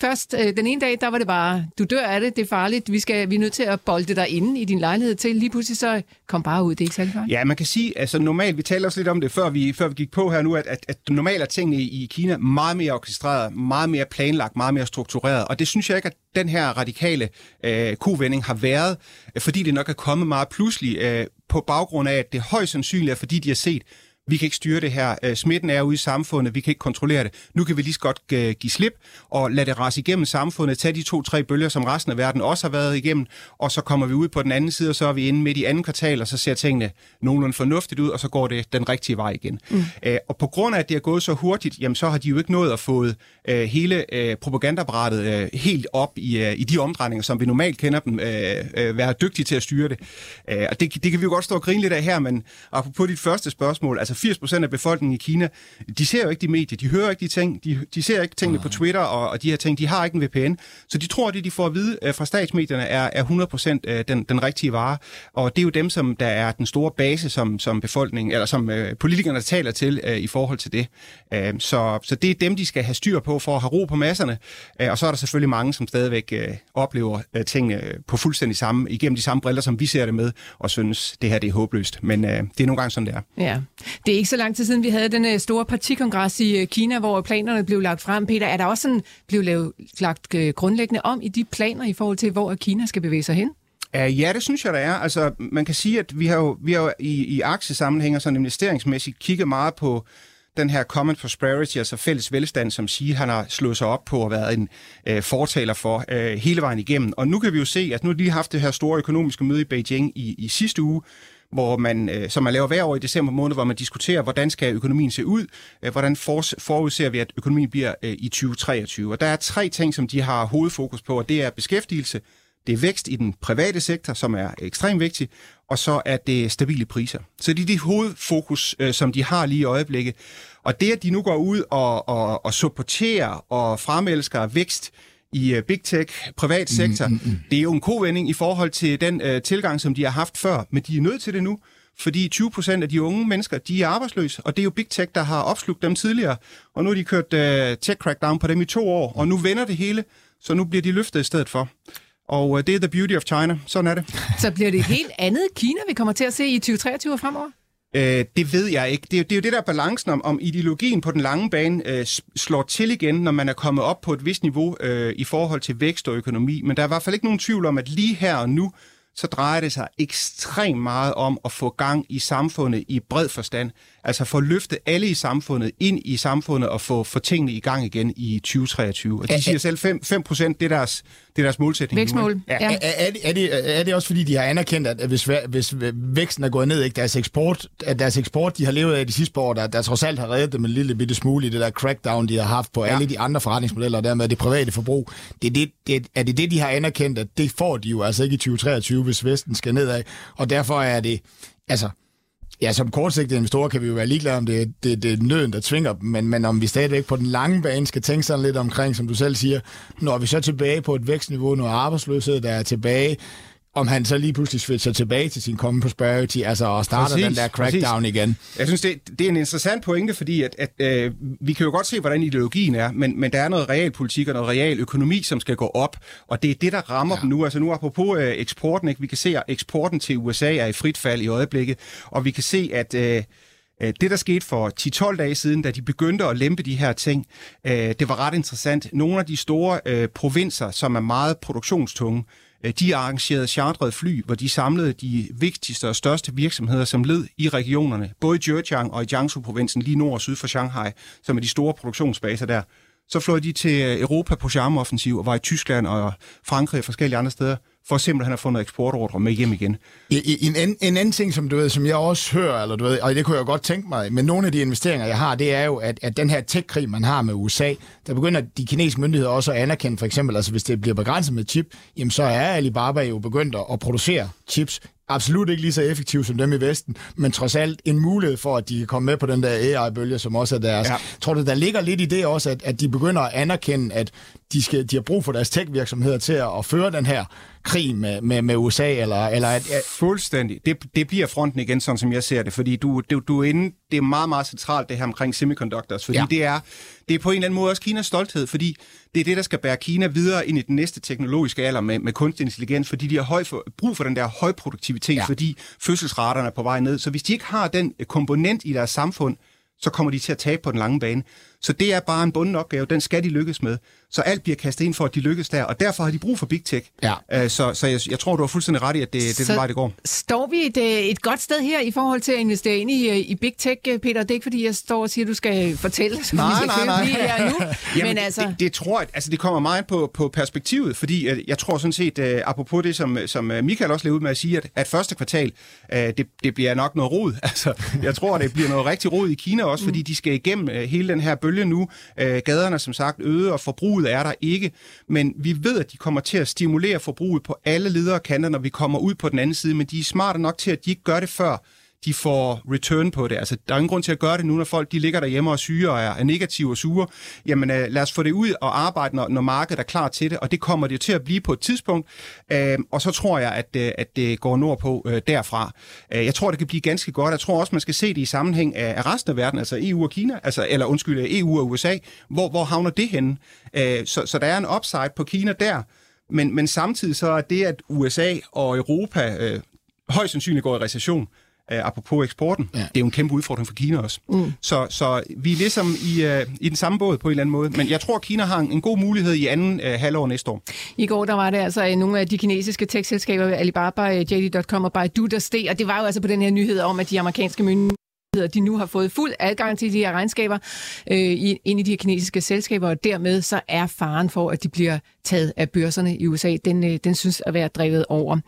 [SPEAKER 2] Først øh, den ene dag, der var det bare, du dør af det, det er farligt, vi, skal, vi er nødt til at bolde dig inde i din lejlighed til. Lige pludselig så kom bare ud, det er ikke særlig farligt.
[SPEAKER 3] Ja, man kan sige, altså normalt, vi taler også lidt om det, før vi, før vi gik på her nu, at, at, at normalt er tingene i, i Kina meget mere orkestreret, meget mere planlagt, meget mere struktureret. Og det synes jeg ikke, at den her radikale øh, kuvending har været, øh, fordi det nok er kommet meget pludselig øh, på baggrund af, at det højst sandsynligt er, fordi de har set, vi kan ikke styre det her, øh, smitten er ude i samfundet, vi kan ikke kontrollere det. Nu kan vi lige så godt øh, give slip og lade det rase igennem samfundet, tage de to-tre bølger, som resten af verden også har været igennem, og så kommer vi ud på den anden side, og så er vi inde midt i anden kvartal, og så ser tingene nogenlunde fornuftigt ud, og så går det den rigtige vej igen. Mm. Øh, og på grund af, at det er gået så hurtigt, jamen så har de jo ikke nået at få øh, hele øh, propagandaapparatet øh, helt op i, øh, i de omdrejninger, som vi normalt kender dem, øh, øh, være dygtige til at styre det. Øh, og det, det kan vi jo godt stå og grine lidt af her, men apropos dit første spørgsmål, altså 80% af befolkningen i Kina, de ser jo ikke de medier, de hører ikke de ting, de, de ser ikke tingene på Twitter og, og de her ting, de har ikke en VPN, så de tror, at det, de får at vide øh, fra statsmedierne, er, er 100% øh, den, den rigtige vare, og det er jo dem, som der er den store base, som, som befolkningen, eller som øh, politikerne taler til øh, i forhold til det. Øh, så, så det er dem, de skal have styr på for at have ro på masserne, øh, og så er der selvfølgelig mange, som stadigvæk øh, oplever øh, tingene på fuldstændig samme, igennem de samme briller, som vi ser det med, og synes, det her det er håbløst. Men øh, det er nogle gange sådan, det er.
[SPEAKER 2] Ja. Det er ikke så lang tid siden, vi havde den øh, store partikongres i øh, Kina, hvor planerne blev lagt frem. Peter, er der også sådan, blev lavet, lagt øh, grundlæggende om i de planer i forhold til, hvor Kina skal bevæge sig hen?
[SPEAKER 3] Ja, det synes jeg, der er. Altså, man kan sige, at vi har jo, vi har jo i, i aktiesammenhænger sådan investeringsmæssigt kigget meget på den her common prosperity, altså fælles velstand, som Xi han har slået sig op på at være en øh, fortaler for øh, hele vejen igennem. Og nu kan vi jo se, at nu har de haft det her store økonomiske møde i Beijing i, i sidste uge, hvor man, øh, som man laver hver år i december måned, hvor man diskuterer, hvordan skal økonomien se ud, øh, hvordan for, forudser vi, at økonomien bliver øh, i 2023. Og der er tre ting, som de har hovedfokus på, og det er beskæftigelse, det er vækst i den private sektor, som er ekstremt vigtig, og så er det stabile priser. Så det er de hovedfokus, øh, som de har lige i øjeblikket. Og det, at de nu går ud og, og, og supporterer og fremelsker vækst i uh, big tech, privat mm, sektor, mm, mm, mm. det er jo en kovending i forhold til den uh, tilgang, som de har haft før, men de er nødt til det nu, fordi 20 procent af de unge mennesker, de er arbejdsløse, og det er jo big tech, der har opslugt dem tidligere, og nu har de kørt uh, tech crackdown på dem i to år, og nu vender det hele, så nu bliver de løftet i stedet for. Og uh, det er the beauty of China. Sådan er det. *laughs*
[SPEAKER 2] Så bliver det et helt andet Kina, vi kommer til at se i 2023 og fremover?
[SPEAKER 3] Øh, det ved jeg ikke. Det er, det er jo det der balancen om, om ideologien på den lange bane øh, slår til igen, når man er kommet op på et vist niveau øh, i forhold til vækst og økonomi. Men der er i hvert fald ikke nogen tvivl om, at lige her og nu, så drejer det sig ekstremt meget om at få gang i samfundet i bred forstand. Altså få løftet alle i samfundet ind i samfundet og få, få tingene i gang igen i 2023. Og de siger selv 5, 5 procent, det er deres, det er deres målsætning.
[SPEAKER 2] Vækstmål.
[SPEAKER 4] Ja. Ja. Er, er, det, er, det, er det også fordi, de har anerkendt, at hvis, hvis væksten er gået ned, ikke deres eksport, at deres eksport, de har levet af de sidste par år, der, der trods alt har reddet dem en lille bitte smule i det der crackdown, de har haft på ja. alle de andre forretningsmodeller, og dermed det private forbrug. Det er det, det, er det det, de har anerkendt, at det får de jo altså ikke i 2023, hvis Vesten skal nedad. Og derfor er det, altså, Ja, som kortsigtede investorer kan vi jo være ligeglade om det, det, det er nøden, der tvinger dem, men, men om vi stadigvæk på den lange bane skal tænke sådan lidt omkring, som du selv siger, når vi så tilbage på et vækstniveau, når arbejdsløshed der er tilbage, om han så lige pludselig switcher tilbage til sin common prosperity, altså og starter præcis, den der crackdown præcis. igen.
[SPEAKER 3] Jeg synes, det, det er en interessant pointe, fordi at, at øh, vi kan jo godt se, hvordan ideologien er, men, men der er noget realpolitik og noget real økonomi, som skal gå op, og det er det, der rammer ja. dem nu. Altså nu apropos øh, eksporten, ikke? vi kan se, at eksporten til USA er i frit fald i øjeblikket, og vi kan se, at... Øh, øh det, der skete for 10-12 dage siden, da de begyndte at lempe de her ting, øh, det var ret interessant. Nogle af de store øh, provinser, som er meget produktionstunge, Øh, de arrangerede chartrede fly, hvor de samlede de vigtigste og største virksomheder som led i regionerne, både i Zhejiang og i Jiangsu-provinsen lige nord og syd for Shanghai, som er de store produktionsbaser der. Så fløj de til øh, Europa på charmeoffensiv og var i Tyskland og Frankrig og forskellige andre steder for simpelthen at få noget eksportordre med hjem igen.
[SPEAKER 4] En, en, en anden ting, som du ved, som jeg også hører, eller du ved, og det kunne jeg godt tænke mig, men nogle af de investeringer, jeg har, det er jo, at, at den her tech-krig, man har med USA, der begynder de kinesiske myndigheder også at anerkende, for eksempel, altså hvis det bliver begrænset med chip, jamen så er Alibaba jo begyndt at producere chips absolut ikke lige så effektiv som dem i Vesten, men trods alt en mulighed for, at de kan komme med på den der AI-bølge, som også er deres. Ja. Tror du, der ligger lidt i det også, at, at de begynder at anerkende, at de, skal, de har brug for deres tech-virksomheder til at, at føre den her krig med, med, med USA? Eller, eller at, at...
[SPEAKER 3] Fuldstændig. Det, det bliver fronten igen, sådan som jeg ser det, fordi du, du, du er inde, det er meget, meget centralt det her omkring semiconductors, fordi ja. det, er, det er på en eller anden måde også Kinas stolthed, fordi det er det, der skal bære Kina videre ind i den næste teknologiske alder med, med kunstig intelligens, fordi de har høj for, brug for den der højproduktivitet, ja. fordi fødselsraterne er på vej ned. Så hvis de ikke har den komponent i deres samfund, så kommer de til at tabe på den lange bane. Så det er bare en bunden opgave, den skal de lykkes med. Så alt bliver kastet ind for, at de lykkes der, og derfor har de brug for Big Tech.
[SPEAKER 4] Ja.
[SPEAKER 3] Øh, så så jeg, jeg tror, du har fuldstændig ret i, at det, det er den vej, det går.
[SPEAKER 2] Står vi et, øh, et godt sted her i forhold til at investere ind i, øh, i Big Tech, Peter? Det er ikke, fordi jeg står og siger, at du skal fortælle, så
[SPEAKER 3] Nej,
[SPEAKER 2] vi skal
[SPEAKER 3] nej,
[SPEAKER 2] købe
[SPEAKER 3] nej.
[SPEAKER 2] lige her nu. *laughs*
[SPEAKER 3] Jamen,
[SPEAKER 2] Men altså,
[SPEAKER 3] det, det tror jeg, altså det kommer meget på, på perspektivet, fordi jeg tror sådan set, uh, apropos det, som, som Michael også lavede ud med at sige, at, at første kvartal, uh, det, det bliver nok noget rod. *laughs* Altså, jeg tror, det bliver noget rigtig rod i Kina også, fordi de skal igennem uh, hele den her bølge nu. Uh, gaderne som sagt øde, og forbruget er der ikke. Men vi ved, at de kommer til at stimulere forbruget på alle ledere kanter, når vi kommer ud på den anden side, men de er smarte nok til, at de ikke gør det før de får return på det. Altså, der er ingen grund til at gøre det nu, når folk de ligger derhjemme og syge og er, er negative og sure. Jamen, øh, lad os få det ud og arbejde, når, når markedet er klar til det, og det kommer det jo til at blive på et tidspunkt. Øh, og så tror jeg, at, øh, at det går nordpå øh, derfra. Øh, jeg tror, det kan blive ganske godt. Jeg tror også, man skal se det i sammenhæng af, af resten af verden, altså EU og Kina, altså, eller undskyld, øh, EU og USA. Hvor, hvor havner det henne? Øh, så, så der er en upside på Kina der, men, men samtidig så er det, at USA og Europa øh, højst sandsynligt går i recession, Uh, apropos eksporten, ja. det er jo en kæmpe udfordring for Kina også. Mm. Så, så vi er ligesom i, uh, i den samme båd på en eller anden måde. Men jeg tror, Kina har en, en god mulighed i anden uh, halvår næste år.
[SPEAKER 2] I går der var det altså uh, nogle af de kinesiske tech-selskaber, Alibaba, uh, JD.com og Baidu, der steg, og det var jo altså på den her nyhed om, at de amerikanske myndigheder de nu har fået fuld adgang til de her regnskaber øh, ind i de kinesiske selskaber, og dermed så er faren for, at de bliver taget af børserne i USA, den, øh, den synes at være drevet over.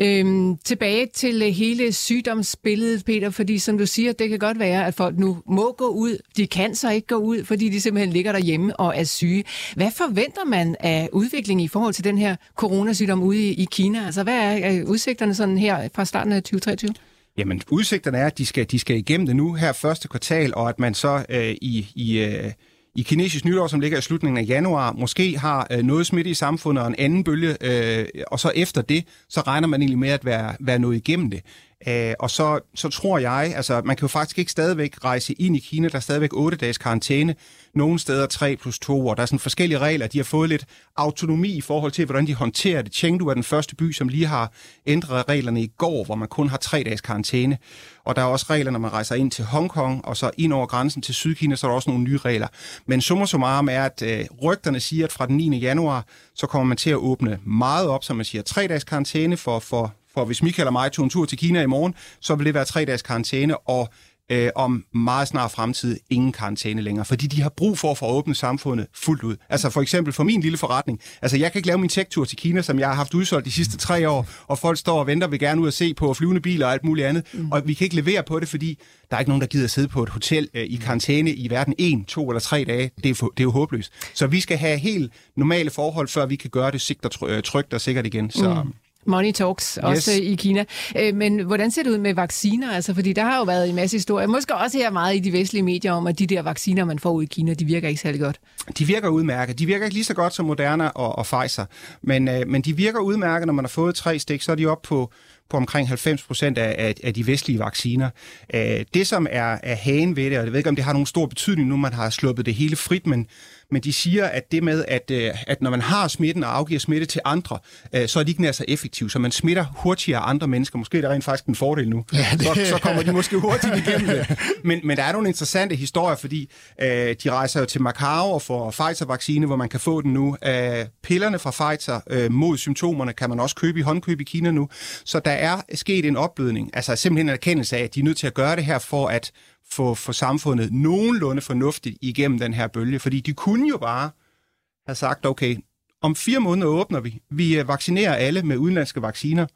[SPEAKER 2] Øhm, tilbage til øh, hele sygdomsbilledet, Peter, fordi som du siger, det kan godt være, at folk nu må gå ud. De kan så ikke gå ud, fordi de simpelthen ligger derhjemme og er syge. Hvad forventer man af udviklingen i forhold til den her coronasygdom ude i, i Kina? Altså, hvad er øh, udsigterne sådan her fra starten af 2023?
[SPEAKER 3] Jamen, udsigterne er, at de skal, de skal igennem det nu her første kvartal, og at man så øh, i, i, øh, i kinesisk nytår, som ligger i slutningen af januar, måske har øh, noget smitte i samfundet og en anden bølge, øh, og så efter det, så regner man egentlig med at være, være noget igennem det. Øh, og så, så tror jeg, altså man kan jo faktisk ikke stadigvæk rejse ind i Kina, der er stadigvæk 8 dages karantæne, nogle steder 3 plus 2, og der er sådan forskellige regler, de har fået lidt autonomi i forhold til, hvordan de håndterer det. Chengdu er den første by, som lige har ændret reglerne i går, hvor man kun har 3 dages karantæne. Og der er også regler, når man rejser ind til Hongkong, og så ind over grænsen til Sydkina, så er der også nogle nye regler. Men summa summarum er, at øh, rygterne siger, at fra den 9. januar, så kommer man til at åbne meget op, som man siger, 3 dages karantæne for, for, for hvis Michael og mig tog en tur til Kina i morgen, så vil det være tre dages karantæne, og øh, om meget snart fremtid ingen karantæne længere, fordi de har brug for at få åbnet samfundet fuldt ud. Altså for eksempel for min lille forretning. Altså jeg kan ikke lave min tech-tur til Kina, som jeg har haft udsolgt de sidste tre år, og folk står og venter, vil gerne ud og se på flyvende biler og alt muligt andet, mm. og vi kan ikke levere på det, fordi der er ikke nogen, der gider at sidde på et hotel øh, i karantæne i hverken en, to eller tre dage. Det er, for, det er jo håbløst. Så vi skal have helt normale forhold, før vi kan gøre det sikkert og trygt og sikkert igen. Så, mm.
[SPEAKER 2] Money talks, også yes. i Kina. Øh, men hvordan ser det ud med vacciner? Altså, fordi der har jo været en masse historier, måske også her meget i de vestlige medier, om at de der vacciner, man får ud i Kina, de virker ikke særlig godt.
[SPEAKER 3] De virker udmærket. De virker ikke lige så godt som Moderna og, og Pfizer, men, øh, men de virker udmærket, når man har fået tre stik, så er de op på på omkring 90 procent af, af, af de vestlige vacciner. Øh, det, som er, er hagen ved det, og jeg ved ikke, om det har nogen stor betydning nu, man har sluppet det hele frit, men, men de siger, at det med, at, øh, at når man har smitten og afgiver smitte til andre, øh, så er de ikke nær så effektive, så man smitter hurtigere andre mennesker. Måske er det rent faktisk en fordel nu. Ja, det... så, så kommer de måske hurtigt igennem det. Men, men der er nogle interessante historier, fordi øh, de rejser jo til Macau og får Pfizer-vaccine, hvor man kan få den nu. Øh, pillerne fra Pfizer øh, mod symptomerne kan man også købe i håndkøb i Kina nu. Så der er sket en opblødning, altså simpelthen en erkendelse af, at de er nødt til at gøre det her for at få for samfundet nogenlunde fornuftigt igennem den her bølge. Fordi de kunne jo bare have sagt, okay, om fire måneder åbner vi. Vi øh, vaccinerer alle med udenlandske vacciner,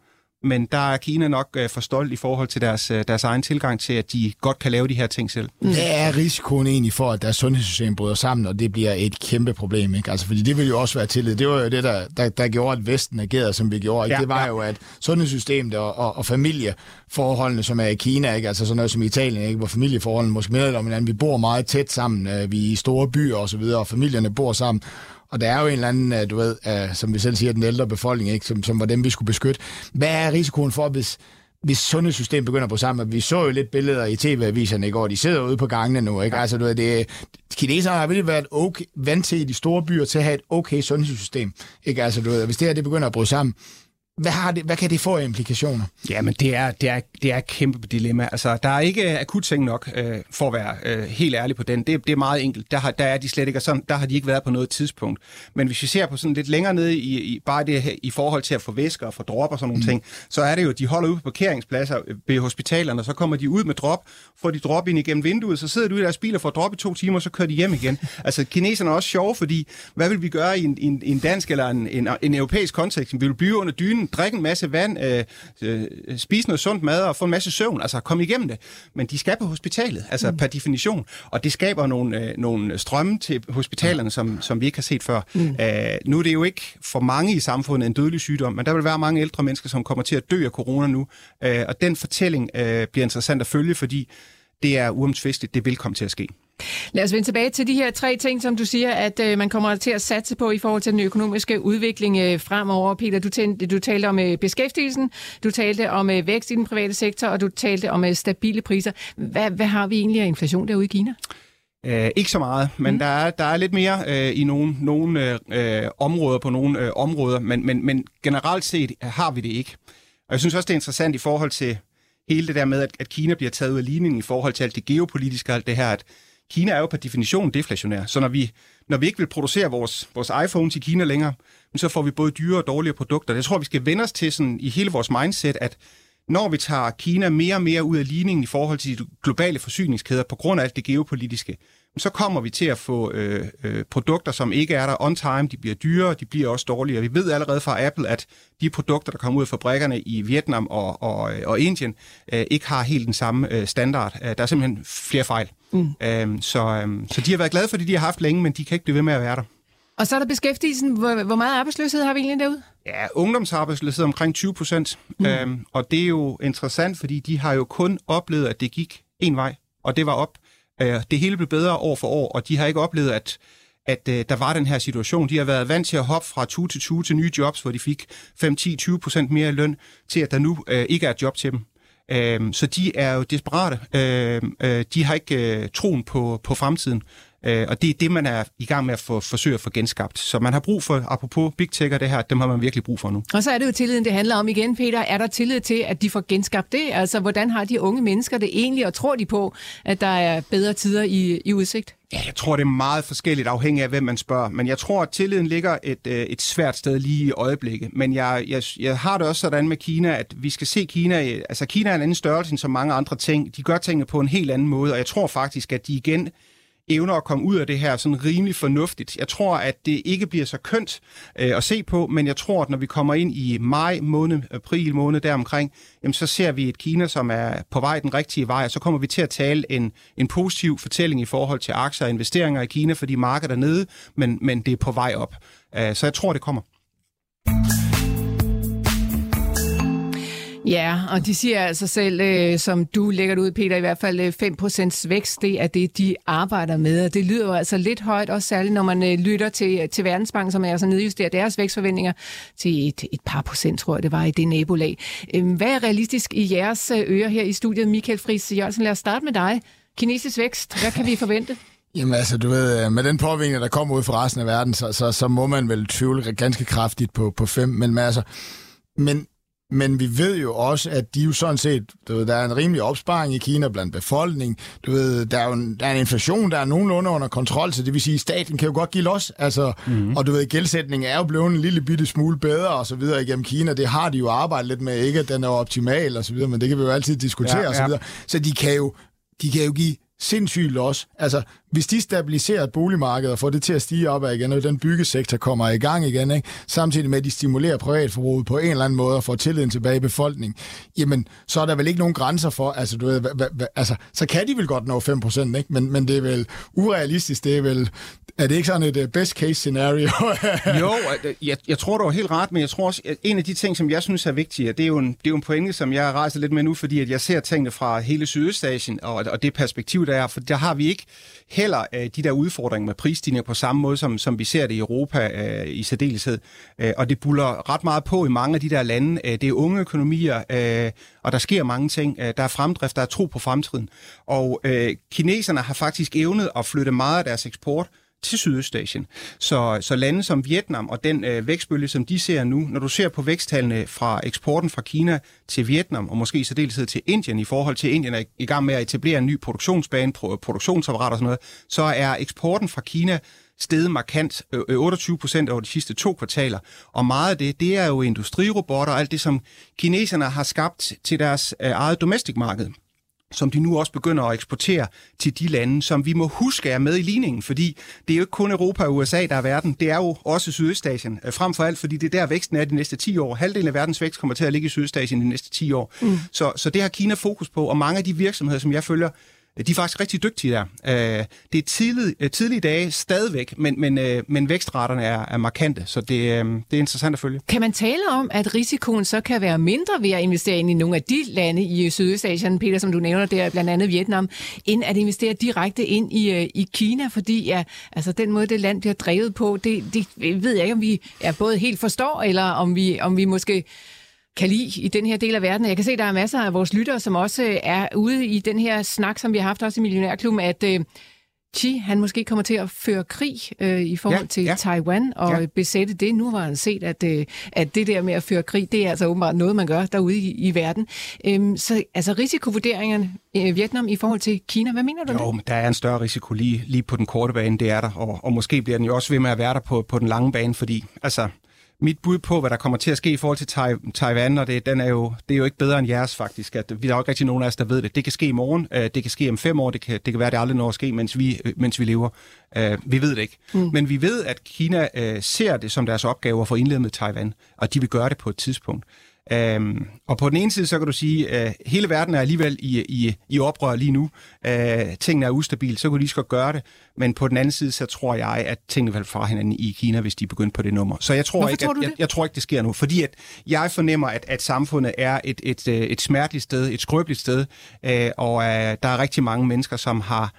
[SPEAKER 3] men der er Kina nok øh, for stolt i forhold til deres, øh, deres egen tilgang til, at de godt kan lave de her ting selv.
[SPEAKER 4] Hvad er risikoen egentlig for, at deres sundhedssystem bryder sammen, og det bliver et kæmpe problem? Ikke? Altså, fordi det vil jo også være tillid. Det var jo det, der, der, der gjorde, at Vesten agerede, som vi gjorde. Ikke? Ja, det var ja. jo, at sundhedssystemet og, og, og familieforholdene, som er i Kina, ikke? altså sådan noget som i Italien, ikke? hvor familieforholdene måske minder om hinanden. Vi bor meget tæt sammen. Vi er i store byer og så videre, og familierne bor sammen. Og der er jo en eller anden, øh, du ved, uh, som vi selv siger, den ældre befolkning, ikke? Som, som var dem, vi skulle beskytte. Hvad er risikoen for, hvis, hvis sundhedssystemet begynder på sammen? Vi så jo lidt billeder i tv-aviserne i går, de sidder ude på gangene nu, ikke? Altså, du ved, det, kineserne har virkelig været okay, vant til i de store byer til at have et okay sundhedssystem, ikke? Altså, du ved, hvis det her det begynder at bryde sammen, hvad, har det, hvad kan det få af implikationer?
[SPEAKER 3] Ja, men det er, det er, det er et kæmpe dilemma. Altså, der er ikke akut ting nok, øh, for at være øh, helt ærlig på den. Det, det er meget enkelt. Der har, der er de slet ikke, sådan, der har de ikke været på noget tidspunkt. Men hvis vi ser på sådan lidt længere nede i, i bare det her, i forhold til at få væsker og få drop og sådan nogle mm. ting, så er det jo, de holder ud på parkeringspladser ved hospitalerne, så kommer de ud med drop, får de drop ind igennem vinduet, så sidder du i deres bil og får drop i to timer, så kører de hjem igen. *laughs* altså, kineserne er også sjove, fordi hvad vil vi gøre i en, en, en dansk eller en, en, en europæisk kontekst? Vi vil blive under dynen, drikke en masse vand, øh, øh, spise noget sundt mad og få en masse søvn, altså komme igennem det. Men de skal på hospitalet, altså mm. per definition, og det skaber nogle, øh, nogle strømme til hospitalerne, som, som vi ikke har set før. Mm. Æh, nu er det jo ikke for mange i samfundet en dødelig sygdom, men der vil være mange ældre mennesker, som kommer til at dø af corona nu, øh, og den fortælling øh, bliver interessant at følge, fordi det er uomtvisteligt, det vil komme til at ske.
[SPEAKER 2] Lad os vende tilbage til de her tre ting, som du siger, at øh, man kommer til at satse på i forhold til den økonomiske udvikling øh, fremover. Peter, du, talte, du talte om øh, beskæftigelsen, du talte om øh, vækst i den private sektor, og du talte om øh, stabile priser. Hvad, hvad har vi egentlig af inflation derude i Kina?
[SPEAKER 3] Uh, ikke så meget, men mm. der, er, der er lidt mere uh, i nogle, nogle uh, områder på nogle uh, områder, men, men, men generelt set har vi det ikke. Og jeg synes også, det er interessant i forhold til hele det der med, at, at Kina bliver taget ud af ligningen i forhold til alt det geopolitiske og alt det her, at Kina er jo per definition deflationær, så når vi, når vi ikke vil producere vores, vores iPhones i Kina længere, så får vi både dyre og dårlige produkter. Jeg tror, vi skal vende os til sådan, i hele vores mindset, at når vi tager Kina mere og mere ud af ligningen i forhold til de globale forsyningskæder på grund af alt det geopolitiske, så kommer vi til at få øh, øh, produkter, som ikke er der on time, de bliver dyrere, de bliver også dårligere. Vi ved allerede fra Apple, at de produkter, der kommer ud af fabrikkerne i Vietnam og, og, og Indien, øh, ikke har helt den samme øh, standard. Øh, der er simpelthen flere fejl. Mm. Øh, så, øh, så de har været glade for det, de har haft længe, men de kan ikke blive ved med at være der.
[SPEAKER 2] Og så er der beskæftigelsen. Hvor, hvor meget arbejdsløshed har vi egentlig derude?
[SPEAKER 3] Ja, ungdomsarbejdsløshed omkring 20 procent. Mm. Øhm, og det er jo interessant, fordi de har jo kun oplevet, at det gik en vej, og det var op. Øh, det hele blev bedre år for år, og de har ikke oplevet, at at øh, der var den her situation. De har været vant til at hoppe fra tue til tue til nye jobs, hvor de fik 5, 10, 20 procent mere løn, til at der nu øh, ikke er et job til dem. Øh, så de er jo desperate. Øh, øh, de har ikke øh, troen på, på fremtiden. Øh, og det er det, man er i gang med at få, forsøge at få genskabt. Så man har brug for, apropos big tech og det her, dem har man virkelig brug for nu.
[SPEAKER 2] Og så er det jo tilliden, det handler om igen, Peter. Er der tillid til, at de får genskabt det? Altså, hvordan har de unge mennesker det egentlig, og tror de på, at der er bedre tider i, i udsigt?
[SPEAKER 3] Ja, jeg tror, det er meget forskelligt afhængig af, hvem man spørger. Men jeg tror, at tilliden ligger et, øh, et svært sted lige i øjeblikket. Men jeg, jeg, jeg har det også sådan med Kina, at vi skal se Kina... Altså, Kina er en anden størrelse end så mange andre ting. De gør tingene på en helt anden måde, og jeg tror faktisk, at de igen evner at komme ud af det her sådan rimelig fornuftigt. Jeg tror, at det ikke bliver så kønt øh, at se på, men jeg tror, at når vi kommer ind i maj måned, april måned deromkring, jamen, så ser vi et Kina, som er på vej den rigtige vej, og så kommer vi til at tale en, en positiv fortælling i forhold til aktier og investeringer i Kina, fordi markedet er nede, men, men det er på vej op. Øh, så jeg tror, det kommer.
[SPEAKER 2] Ja, og de siger altså selv, øh, som du lægger det ud, Peter, i hvert fald øh, 5% vækst, det er det, de arbejder med. Og det lyder jo altså lidt højt, også særligt når man øh, lytter til, til Verdensbanken, som er altså nedjusterer deres vækstforventninger til et, et par procent, tror jeg, det var i det nabolag. Øh, hvad er realistisk i jeres øh, ører her i studiet? Michael Friis Jørgensen, lad os starte med dig. Kinesisk vækst, hvad kan vi forvente?
[SPEAKER 4] Jamen altså, du ved, øh, med den påvirkning, der kommer ud fra resten af verden, så, så, så må man vel tvivle ganske kraftigt på, på fem. Men altså, men men vi ved jo også, at de jo sådan set, du ved, der er en rimelig opsparing i Kina blandt befolkningen. Du ved, der er jo en, der er en inflation, der er nogenlunde under kontrol, så det vil sige, at staten kan jo godt give los. Altså, mm-hmm. Og du ved, gældsætningen er jo blevet en lille bitte smule bedre og så videre igennem Kina. Det har de jo arbejdet lidt med, ikke at den er optimal og så videre, men det kan vi jo altid diskutere ja, og så videre. Så de kan jo, de kan jo give sindssygt los. Altså, hvis de stabiliserer et boligmarked og får det til at stige op igen, og den byggesektor kommer i gang igen, ikke? samtidig med, at de stimulerer privatforbruget på en eller anden måde og får tilliden tilbage i befolkningen, jamen, så er der vel ikke nogen grænser for, altså, du ved, hva, hva, altså så kan de vel godt nå 5%, ikke? Men, men det er vel urealistisk, det er vel, er det ikke sådan et uh, best case scenario? *laughs*
[SPEAKER 3] jo, øh, jeg, jeg tror, du har helt ret, men jeg tror også, at en af de ting, som jeg synes er vigtige, det er jo en, det er jo en pointe, som jeg rejser lidt med nu, fordi at jeg ser tingene fra hele Sydøstasien, og, og det perspektiv, der er, for der har vi ikke heller øh, de der udfordringer med prisstigninger på samme måde, som, som vi ser det i Europa øh, i særdeleshed. Øh, og det buller ret meget på i mange af de der lande. Øh, det er unge økonomier, øh, og der sker mange ting. Øh, der er fremdrift, der er tro på fremtiden. Og øh, kineserne har faktisk evnet at flytte meget af deres eksport til Sydøstasien. Så, så lande som Vietnam og den øh, vækstbølge, som de ser nu, når du ser på væksttallene fra eksporten fra Kina til Vietnam, og måske i særdeleshed til Indien, i forhold til Indien er i gang med at etablere en ny produktionsbane, produktionsapparat og sådan noget, så er eksporten fra Kina steget markant, øh, øh, 28 procent over de sidste to kvartaler. Og meget af det, det er jo industrirobotter og alt det, som kineserne har skabt til deres øh, eget domestikmarked som de nu også begynder at eksportere til de lande, som vi må huske er med i ligningen, fordi det er jo ikke kun Europa og USA, der er verden, det er jo også Sydøstasien, øh, frem for alt, fordi det er der væksten er de næste 10 år. Halvdelen af verdens vækst kommer til at ligge i Sydøstasien de næste 10 år. Mm. Så, så det har Kina fokus på, og mange af de virksomheder, som jeg følger, Øh, de er faktisk rigtig dygtige der. Øh, det er tidlige, øh, tidlige dage stadigvæk, men, men, men vækstraterne er, er markante, så det, det er interessant at følge.
[SPEAKER 2] Kan man tale om, at risikoen så kan være mindre ved at investere ind i nogle af de lande i Sydøstasien, Peter, som du nævner, der blandt andet Vietnam, end at investere direkte ind i, i Kina, fordi ja, altså den måde, det land bliver drevet på, det, det ved jeg ikke, om vi er både helt forstår, eller om vi, om vi måske kan lide i den her del af verden. Jeg kan se, at der er masser af vores lyttere, som også er ude i den her snak, som vi har haft også i Millionærklubben, at øh, Xi, han måske kommer til at føre krig øh, i forhold ja, til ja. Taiwan og ja. besætte det. Nu har han set, at, øh, at det der med at føre krig, det er altså åbenbart noget, man gør derude i, i verden. Øhm, så altså risikovurderingerne i øh, Vietnam i forhold til Kina, hvad mener du
[SPEAKER 3] jo,
[SPEAKER 2] det?
[SPEAKER 3] der er en større risiko lige, lige på den korte bane, det er der, og, og måske bliver den jo også ved med at være der på, på den lange bane, fordi altså mit bud på, hvad der kommer til at ske i forhold til Taiwan, og det, den er jo, det er jo ikke bedre end jeres faktisk. At, vi er jo ikke rigtig nogen af os, der ved det. Det kan ske i morgen, øh, det kan ske om fem år, det kan, det kan være, det aldrig når at ske, mens vi, øh, mens vi lever. Øh, vi ved det ikke. Mm. Men vi ved, at Kina ser det som deres opgave at få indledet med Taiwan, og de vil gøre det på et tidspunkt. Øhm, og på den ene side, så kan du sige, at øh, hele verden er alligevel i, i, i oprør lige nu. Øh, tingene er ustabile, så kunne de lige godt gøre det. Men på den anden side, så tror jeg, at tingene vil fra hinanden i Kina, hvis de begynder på det nummer. Så jeg tror, ikke,
[SPEAKER 2] tror
[SPEAKER 3] at, jeg, jeg tror ikke, det sker nu. Fordi at jeg fornemmer, at, at samfundet er et, et, et, et smerteligt sted, et skrøbeligt sted, øh, og øh, der er rigtig mange mennesker, som har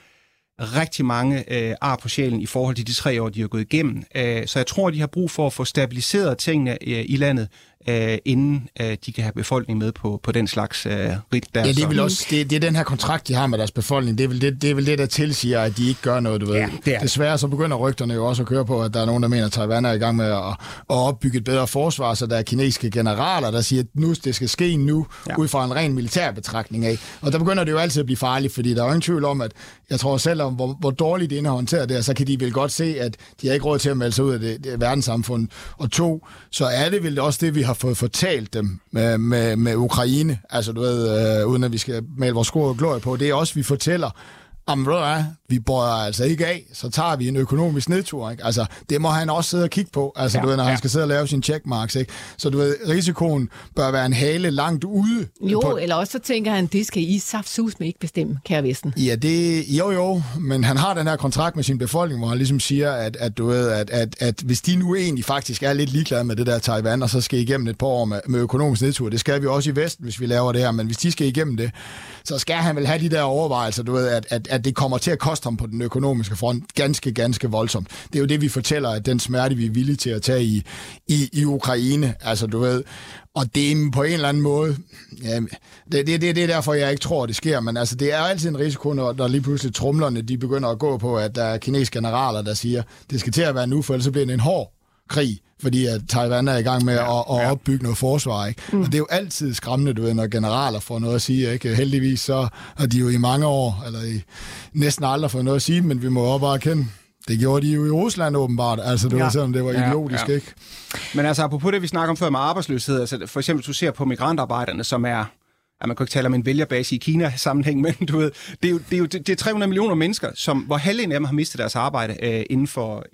[SPEAKER 3] rigtig mange øh, ar på sjælen i forhold til de tre år, de har gået igennem. Øh, så jeg tror, de har brug for at få stabiliseret tingene øh, i landet, øh, inden øh, de kan have befolkningen med på, på den slags øh, der.
[SPEAKER 4] Ja, det er vel også det, det er den her kontrakt, de har med deres befolkning. Det er vel det, det, er vel det der tilsiger, at de ikke gør noget, du ved. Ja, det er. Desværre så begynder rygterne jo også at køre på, at der er nogen, der mener, at Taiwan er i gang med at, at opbygge et bedre forsvar, så der er kinesiske generaler, der siger, at nu det skal ske nu, ja. ud fra en ren militær betragtning af. Og der begynder det jo altid at blive farligt, fordi der er jo ingen tvivl om, at jeg tror selv om, hvor, hvor dårligt det er håndteret det, så kan de vel godt se, at de har ikke råd til at melde sig ud af det, det verdenssamfund. Og to, så er det vel også det, vi har fået fortalt dem med, med, med Ukraine, altså du ved, øh, uden at vi skal male vores sko og glorie på, det er også, vi fortæller, om ved du vi bøjer altså ikke af, så tager vi en økonomisk nedtur. Ikke? Altså, det må han også sidde og kigge på, altså, ja, du ved, når ja. han skal sidde og lave sin checkmarks. Ikke? Så du ved, risikoen bør være en hale langt ude.
[SPEAKER 2] Jo, på... eller også så tænker han, det skal I saftsus med ikke bestemme, kære Vesten.
[SPEAKER 4] Ja, det, jo jo, men han har den her kontrakt med sin befolkning, hvor han ligesom siger, at, at, du ved, at, at, at hvis de nu egentlig faktisk er lidt ligeglade med det der Taiwan, og så skal igennem et par år med, med økonomisk nedtur, det skal vi også i Vesten, hvis vi laver det her, men hvis de skal igennem det, så skal han vel have de der overvejelser, du ved, at, at, at det kommer til at koste ham på den økonomiske front ganske, ganske voldsomt. Det er jo det, vi fortæller, at den smerte, vi er villige til at tage i, i, i Ukraine, altså du ved, og det er på en eller anden måde, ja, det, det, det, det er derfor, jeg ikke tror, det sker, men altså, det er altid en risiko, når, når lige pludselig trumlerne, de begynder at gå på, at der er kinesiske generaler, der siger, det skal til at være nu, for ellers så bliver det en hård krig, fordi at Taiwan er i gang med ja, at, at opbygge noget forsvar. Ikke? Mm. Og det er jo altid skræmmende, du ved, når generaler får noget at sige. Ikke? Heldigvis så har de jo i mange år, eller i næsten aldrig fået noget at sige, men vi må også bare kende, det gjorde de jo i Rusland åbenbart, altså det ja. var sådan, det var idiotisk, ja, ja. ikke?
[SPEAKER 3] Men altså, apropos det, vi snakker om før med arbejdsløshed, altså for eksempel, du ser på migrantarbejderne, som er at man kan ikke tale om en vælgerbase i Kina-sammenhæng, *laughs* men du ved, det er jo, det er jo det er 300 millioner mennesker, som, hvor halvdelen af dem har mistet deres arbejde øh, inden for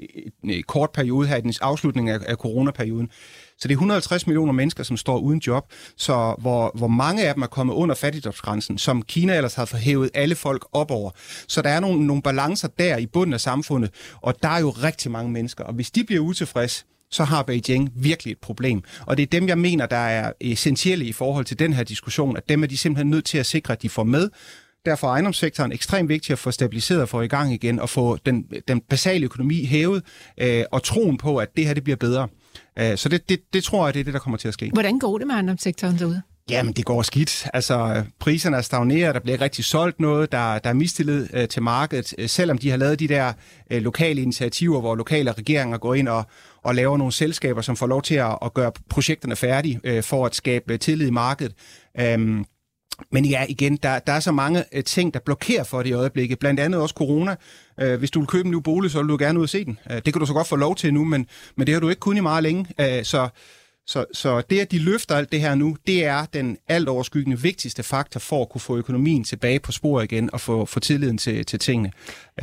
[SPEAKER 3] en, øh, kort periode her i den afslutning af, af coronaperioden. Så det er 150 millioner mennesker, som står uden job, så hvor, hvor mange af dem er kommet under fattigdomsgrænsen, som Kina ellers har forhævet alle folk op over. Så der er nogle, nogle balancer der i bunden af samfundet, og der er jo rigtig mange mennesker, og hvis de bliver utilfredse, så har Beijing virkelig et problem. Og det er dem, jeg mener, der er essentielle i forhold til den her diskussion, at dem er de simpelthen nødt til at sikre, at de får med. Derfor er ejendomssektoren ekstremt vigtig at få stabiliseret og få i gang igen, og få den, den basale økonomi hævet, øh, og troen på, at det her det bliver bedre. Øh, så det, det, det tror jeg, det er det, der kommer til at ske.
[SPEAKER 2] Hvordan går det med ejendomssektoren derude?
[SPEAKER 3] Jamen, det går skidt. Altså, priserne er stagneret, der bliver ikke rigtig solgt noget, der, der er mistillid øh, til markedet, øh, selvom de har lavet de der øh, lokale initiativer, hvor lokale regeringer går ind og, og laver nogle selskaber, som får lov til at, at gøre projekterne færdige øh, for at skabe øh, tillid i markedet. Øhm, men ja, igen, der, der er så mange øh, ting, der blokerer for det i øjeblikket. Blandt andet også corona. Øh, hvis du vil købe en ny bolig, så vil du gerne ud og se den. Øh, det kan du så godt få lov til nu, men, men det har du ikke kun i meget længe. Øh, så så, så det, at de løfter alt det her nu, det er den alt overskyggende vigtigste faktor for at kunne få økonomien tilbage på spor igen og få, få tilliden til, til tingene.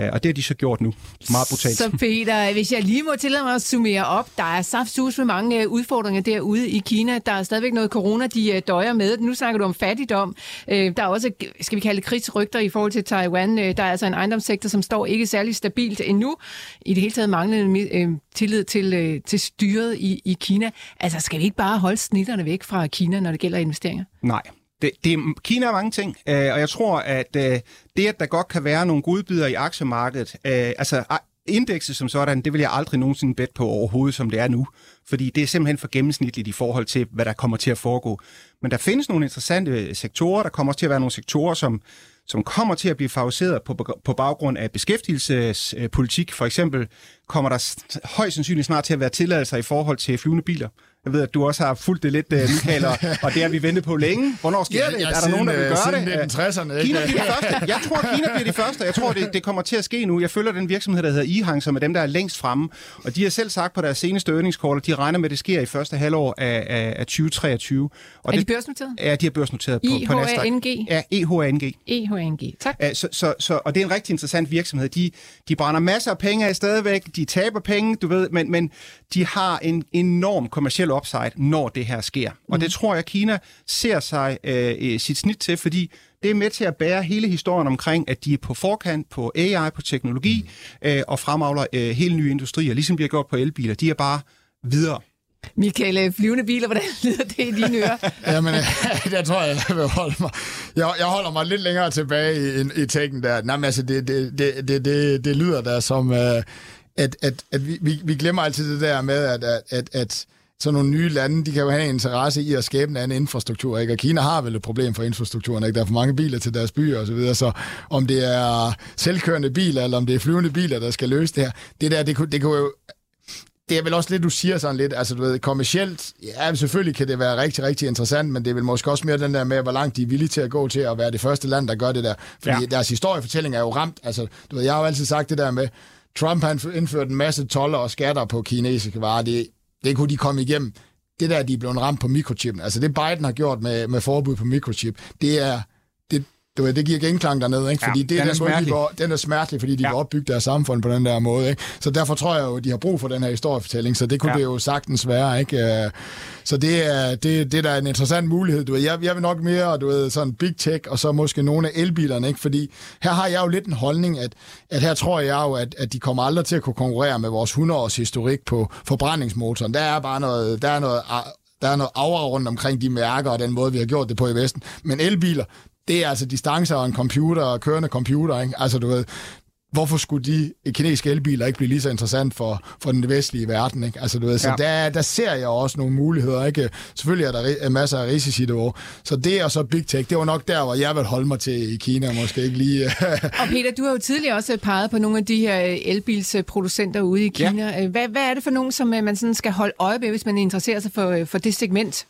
[SPEAKER 3] Øh, og det har de så gjort nu. Meget brutalt.
[SPEAKER 2] Så Peter, hvis jeg lige må tillade mig at summere op, der er saftsus med mange øh, udfordringer derude i Kina. Der er stadigvæk noget corona, de øh, døjer med. Nu snakker du om fattigdom. Der er også, skal vi kalde det krigsrygter i forhold til Taiwan. Der er altså en ejendomssektor, som står ikke særlig stabilt endnu. I det hele taget manglende tillid til, til styret i, i Kina. Altså, skal vi ikke bare holde snitterne væk fra Kina, når det gælder investeringer?
[SPEAKER 3] Nej, det, det, Kina er mange ting, øh, og jeg tror, at øh, det, at der godt kan være nogle godbidder i aktiemarkedet, øh, altså indekset som sådan, det vil jeg aldrig nogensinde bet på overhovedet, som det er nu, fordi det er simpelthen for gennemsnitligt i forhold til, hvad der kommer til at foregå. Men der findes nogle interessante sektorer, der kommer også til at være nogle sektorer, som, som kommer til at blive favoriseret på, på baggrund af beskæftigelsespolitik. For eksempel kommer der højst sandsynligt snart til at være tilladelser i forhold til flyvende biler. Jeg ved, at du også har fulgt det lidt, uh, Michael, og, og det har vi ventet på længe. Hvornår sker ja, det?
[SPEAKER 4] Ja,
[SPEAKER 3] er der
[SPEAKER 4] siden,
[SPEAKER 3] nogen, der vil gøre
[SPEAKER 4] det?
[SPEAKER 3] det?
[SPEAKER 4] 1960'erne.
[SPEAKER 3] Kina bliver de første. Jeg tror, Kina bliver de første. Jeg tror, det, det kommer til at ske nu. Jeg følger den virksomhed, der hedder Ihang, som er dem, der er længst fremme. Og de har selv sagt på deres seneste earnings at de regner med, at det sker i første halvår af, af, af 2023. Og
[SPEAKER 2] er
[SPEAKER 3] det,
[SPEAKER 2] de børsnoteret?
[SPEAKER 3] Ja, de er børsnoteret på, på Nasdaq.
[SPEAKER 2] IHANG?
[SPEAKER 3] Ja, EHANG.
[SPEAKER 2] EHANG, tak.
[SPEAKER 3] Ja, så, så, så, og det er en rigtig interessant virksomhed. De, de brænder masser af penge af stadigvæk. De taber penge, du ved, men, men de har en enorm kommersiel upside, når det her sker. Og det mm. tror jeg, Kina ser sig øh, sit snit til, fordi det er med til at bære hele historien omkring, at de er på forkant på AI, på teknologi, mm. øh, og fremavler øh, hele nye industrier, ligesom de har gjort på elbiler. De er bare videre.
[SPEAKER 2] Michael, øh, flyvende biler, hvordan *laughs* lyder det i dine ører?
[SPEAKER 4] Jamen, *laughs* der tror jeg, jeg vil holde mig. Jeg, jeg holder mig lidt længere tilbage i, i tækken der. Nej, men altså, det, det, det, det, det, det lyder der som, at, at, at vi, vi, vi glemmer altid det der med, at, at, at, at sådan nogle nye lande, de kan jo have en interesse i at skabe en anden infrastruktur, ikke? Og Kina har vel et problem for infrastrukturen, ikke? Der er for mange biler til deres byer og så videre, så om det er selvkørende biler, eller om det er flyvende biler, der skal løse det her, det der, det kunne, det kunne jo det er vel også lidt, du siger sådan lidt, altså du ved, kommercielt, ja, selvfølgelig kan det være rigtig, rigtig interessant, men det er vel måske også mere den der med, hvor langt de er villige til at gå til at være det første land, der gør det der. Fordi ja. deres historiefortælling er jo ramt, altså du ved, jeg har jo altid sagt det der med, Trump han indførte en masse toller og skatter på kinesiske varer, det, det kunne de komme igennem. Det der, de er blevet ramt på mikrochippen, altså det Biden har gjort med, med forbud på mikrochip, det er, du ved, det giver genklang dernede, ikke? Fordi ja, det er den, den, måde, de går, den er smertelig, fordi de ja. vil opbygge deres samfund på den der måde. Ikke? Så derfor tror jeg jo, at de har brug for den her historiefortælling, så det kunne ja. det jo sagtens være. Ikke? Øh, så det er, det, det er da en interessant mulighed. Du ved. Jeg, jeg vil nok mere, du ved, sådan big tech, og så måske nogle af elbilerne, ikke? fordi her har jeg jo lidt en holdning, at, at her tror jeg jo, at, at de kommer aldrig til at kunne konkurrere med vores 100-års historik på forbrændingsmotoren. Der er bare noget, der er noget der er noget aura rundt omkring de mærker og den måde, vi har gjort det på i Vesten. Men elbiler, det er altså distancer og en computer og kørende computer, ikke? Altså, du ved, hvorfor skulle de kinesiske elbiler ikke blive lige så interessant for, for den vestlige verden, ikke? Altså, du ved, så ja. der, der ser jeg også nogle muligheder, ikke? Selvfølgelig er der masser af risici derovre. Så det og så Big Tech, det var nok der, hvor jeg vil holde mig til i Kina, måske ikke lige. *laughs*
[SPEAKER 2] og Peter, du har jo tidligere også peget på nogle af de her elbilsproducenter ude i Kina. Ja. Hvad, hvad er det for nogen, som øh, man sådan skal holde øje med, hvis man interesserer sig for, øh, for det segment?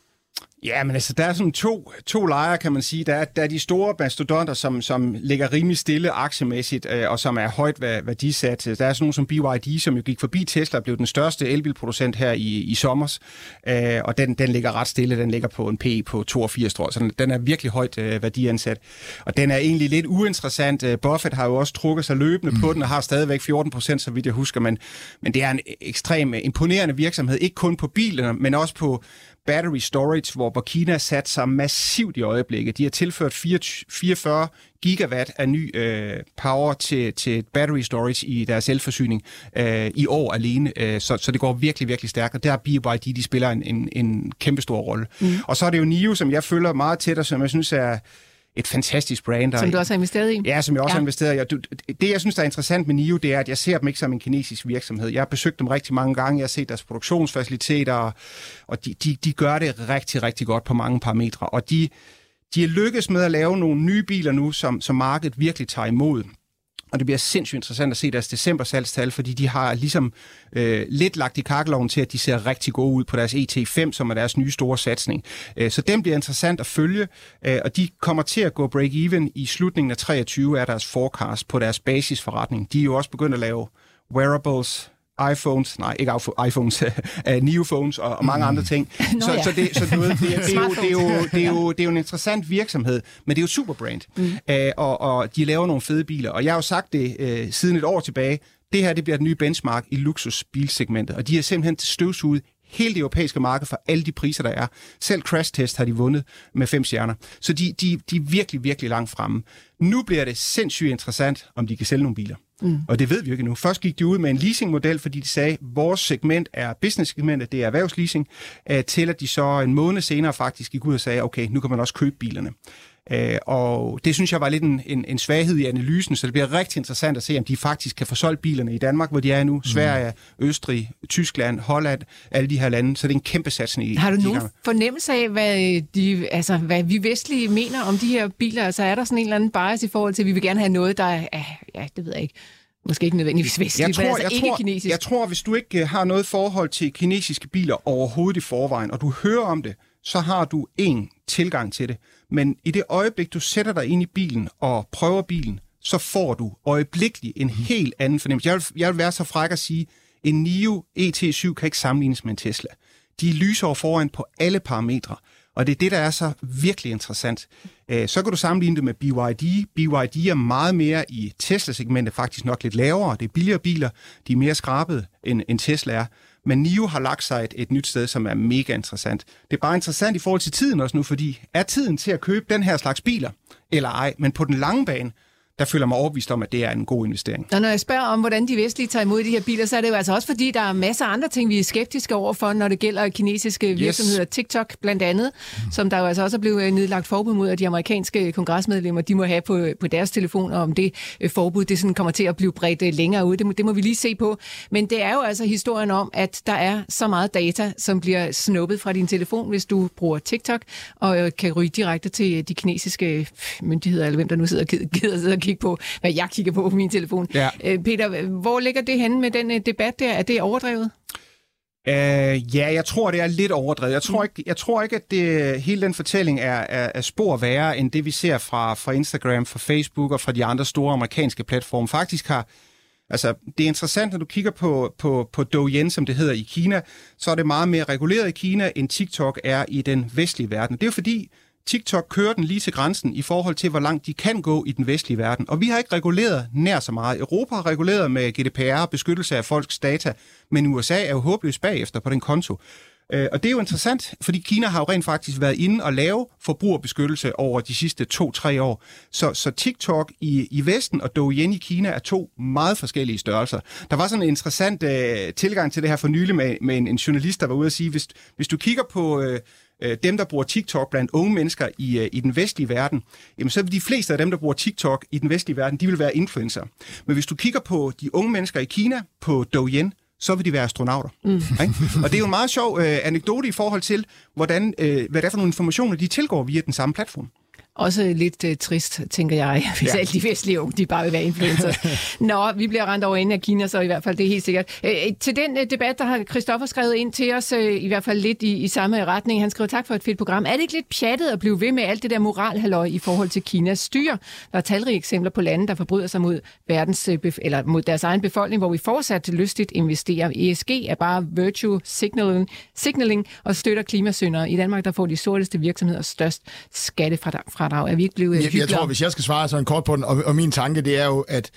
[SPEAKER 3] Ja, men altså, der er sådan to, to lejre, kan man sige. Der er, der er de store mastodonter, som, som ligger rimelig stille aktiemæssigt, øh, og som er højt værdisat. Der er sådan nogle som BYD, som jo gik forbi Tesla og blev den største elbilproducent her i, i sommers. Øh, og den, den ligger ret stille. Den ligger på en P på 82, tror jeg. Så den, den er virkelig højt øh, værdiansat. Og den er egentlig lidt uinteressant. Øh, Buffett har jo også trukket sig løbende mm. på den og har stadigvæk 14 procent, så vidt jeg husker. Men, men det er en ekstrem imponerende virksomhed. Ikke kun på bilerne, men også på battery storage, hvor Burkina sat sig massivt i øjeblikket. De har tilført 44 gigawatt af ny øh, power til, til battery storage i deres elforsyning øh, i år alene. Øh, så, så det går virkelig, virkelig stærkt, og der er BYD, de spiller en, en, en kæmpe stor rolle. Mm. Og så er det jo NIO, som jeg følger meget tæt, og som jeg synes er et fantastisk brand.
[SPEAKER 2] Som du også har investeret i?
[SPEAKER 3] Ja, som jeg også ja. har investeret i. Og det, jeg synes, der er interessant med NIO, det er, at jeg ser dem ikke som en kinesisk virksomhed. Jeg har besøgt dem rigtig mange gange. Jeg har set deres produktionsfaciliteter, og de, de, de gør det rigtig, rigtig godt på mange parametre. Og de, de er lykkes med at lave nogle nye biler nu, som, som markedet virkelig tager imod. Og det bliver sindssygt interessant at se deres december salgstal, fordi de har ligesom øh, lidt lagt i kakkeloven til, at de ser rigtig gode ud på deres ET5, som er deres nye store satsning. Øh, så dem bliver interessant at følge, øh, og de kommer til at gå break-even i slutningen af 23 er deres forecast på deres basisforretning. De er jo også begyndt at lave wearables, iPhones, nej, ikke iPhones, *laughs* uh, Neophones og, og mange mm. andre ting. *laughs*
[SPEAKER 2] Nå,
[SPEAKER 3] så,
[SPEAKER 2] ja.
[SPEAKER 3] så, det, så det, det, det, det, er jo, det, er jo, det, er jo, det er jo en interessant virksomhed, men det er jo superbrand, mm. uh, og, og de laver nogle fede biler. Og jeg har jo sagt det uh, siden et år tilbage, det her det bliver den nye benchmark i luksusbilsegmentet, og de har simpelthen støvsuget hele det europæiske marked for alle de priser, der er. Selv Crash Test har de vundet med fem stjerner. Så de, de, de er virkelig, virkelig langt fremme. Nu bliver det sindssygt interessant, om de kan sælge nogle biler. Mm. Og det ved vi jo ikke nu. Først gik de ud med en leasingmodel, fordi de sagde, at vores segment er business-segmentet, det er erhvervsleasing, øh, til at de så en måned senere faktisk gik ud og sagde, okay, nu kan man også købe bilerne. Øh, og det synes jeg var lidt en, en, en svaghed i analysen, så det bliver rigtig interessant at se, om de faktisk kan få solgt bilerne i Danmark, hvor de er nu. Sverige, mm. Østrig, Tyskland, Holland, alle de her lande. Så det er en kæmpe satsning i
[SPEAKER 2] Har du nogen fornemmelse af, hvad, de, altså, hvad vi vestlige mener om de her biler? Altså er der sådan en eller anden bias i forhold til, at vi vil gerne have noget, der er, ja, det ved jeg ikke, Måske ikke nødvendigvis vestlige, jeg tror, men altså jeg ikke
[SPEAKER 3] tror,
[SPEAKER 2] kinesisk.
[SPEAKER 3] Jeg tror, hvis du ikke har noget forhold til kinesiske biler overhovedet i forvejen, og du hører om det, så har du en tilgang til det. Men i det øjeblik, du sætter dig ind i bilen og prøver bilen, så får du øjeblikkeligt en helt anden fornemmelse. Jeg vil, jeg vil være så fræk at sige, en NIO ET7 kan ikke sammenlignes med en Tesla. De lyser over foran på alle parametre. Og det er det, der er så virkelig interessant. Øh, så kan du sammenligne det med BYD. BYD er meget mere i Tesla-segmentet, faktisk nok lidt lavere. Det er billigere biler, de er mere skrabet end, end Tesla er. Men NIO har lagt sig et, et nyt sted, som er mega interessant. Det er bare interessant i forhold til tiden også nu, fordi er tiden til at købe den her slags biler, eller ej? Men på den lange bane, der føler mig overbevist om, at det er en god investering.
[SPEAKER 2] Og når jeg spørger om, hvordan de vestlige tager imod de her biler, så er det jo altså også fordi, der er masser af andre ting, vi er skeptiske overfor, når det gælder kinesiske virksomheder. Yes. TikTok blandt andet, mm. som der jo altså også er blevet nedlagt forbud mod, at de amerikanske kongresmedlemmer, de må have på, på deres telefoner, om det øh, forbud, det sådan kommer til at blive bredt øh, længere ud. Det må, det må vi lige se på. Men det er jo altså historien om, at der er så meget data, som bliver snuppet fra din telefon, hvis du bruger TikTok, og øh, kan ryge direkte til de kinesiske myndigheder, eller hvem der nu sidder og gider og kigge på, hvad jeg kigger på på min telefon. Ja. Øh, Peter, hvor ligger det henne med den øh, debat der? Er det overdrevet?
[SPEAKER 3] Uh, ja, jeg tror, det er lidt overdrevet. Jeg tror mm. ikke, jeg tror ikke at det, hele den fortælling er, er, er spor værre, end det vi ser fra, fra Instagram, fra Facebook og fra de andre store amerikanske platforme. Faktisk har, altså det er interessant, når du kigger på, på, på Douyin, som det hedder i Kina, så er det meget mere reguleret i Kina, end TikTok er i den vestlige verden. Det er fordi, TikTok kører den lige til grænsen i forhold til, hvor langt de kan gå i den vestlige verden. Og vi har ikke reguleret nær så meget. Europa har reguleret med GDPR, beskyttelse af folks data, men USA er jo håbløst bagefter på den konto. Øh, og det er jo interessant, fordi Kina har jo rent faktisk været inde og lave forbrugerbeskyttelse over de sidste to-tre år. Så, så TikTok i, i Vesten og Douyin i Kina er to meget forskellige størrelser. Der var sådan en interessant øh, tilgang til det her for nylig med, med en, en journalist, der var ude at sige, hvis, hvis du kigger på... Øh, øh, dem, der bruger TikTok blandt unge mennesker i, øh, i den vestlige verden, jamen så vil de fleste af dem, der bruger TikTok i den vestlige verden, de vil være influencer. Men hvis du kigger på de unge mennesker i Kina, på Douyin, så vil de være astronauter. Mm. Ikke? Og det er jo en meget sjov øh, anekdote i forhold til, hvordan, øh, hvad det er for nogle informationer, de tilgår via den samme platform.
[SPEAKER 2] Også lidt uh, trist, tænker jeg, *laughs* hvis ja. alle de vestlige unge, de bare vil være influencer. *laughs* Nå, vi bliver rendt over inden af Kina, så i hvert fald, det er helt sikkert. Uh, til den uh, debat, der har Christoffer skrevet ind til os, uh, i hvert fald lidt i, i samme retning. Han skriver tak for et fedt program. Er det ikke lidt pjattet at blive ved med alt det der moralhalløj i forhold til Kinas styre? Der er talrige eksempler på lande, der forbryder sig mod, verdens, eller mod deres egen befolkning, hvor vi fortsat lystigt investerer. ESG er bare virtue signaling, signaling og støtter klimasyndere. I Danmark der får de sorteste virksomheder størst skattefradrag fradrag? Er vi ikke blevet
[SPEAKER 4] jeg, jeg tror, hvis jeg skal svare sådan kort på den, og, og min tanke, det er jo, at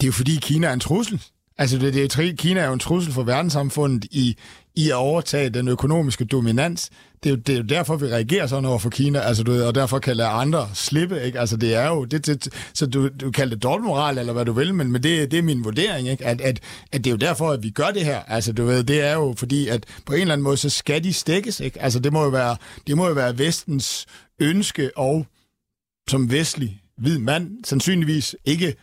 [SPEAKER 4] det er jo fordi Kina er en trussel. Altså, det, det, Kina er jo en trussel for verdenssamfundet i, i at overtage den økonomiske dominans. Det er, jo, det er jo derfor, vi reagerer sådan over for Kina, altså, du, og derfor kan lade andre slippe. Ikke? Altså, det er jo, det, det, så du, du kalder det dobbeltmoral, eller hvad du vil, men, men det, det er min vurdering, ikke? At, at, at det er jo derfor, at vi gør det her. Altså, du ved, det er jo fordi, at på en eller anden måde, så skal de stikkes. Ikke? Altså, det må jo være, det må jo være vestens ønske og som vestlig hvid mand, sandsynligvis ikke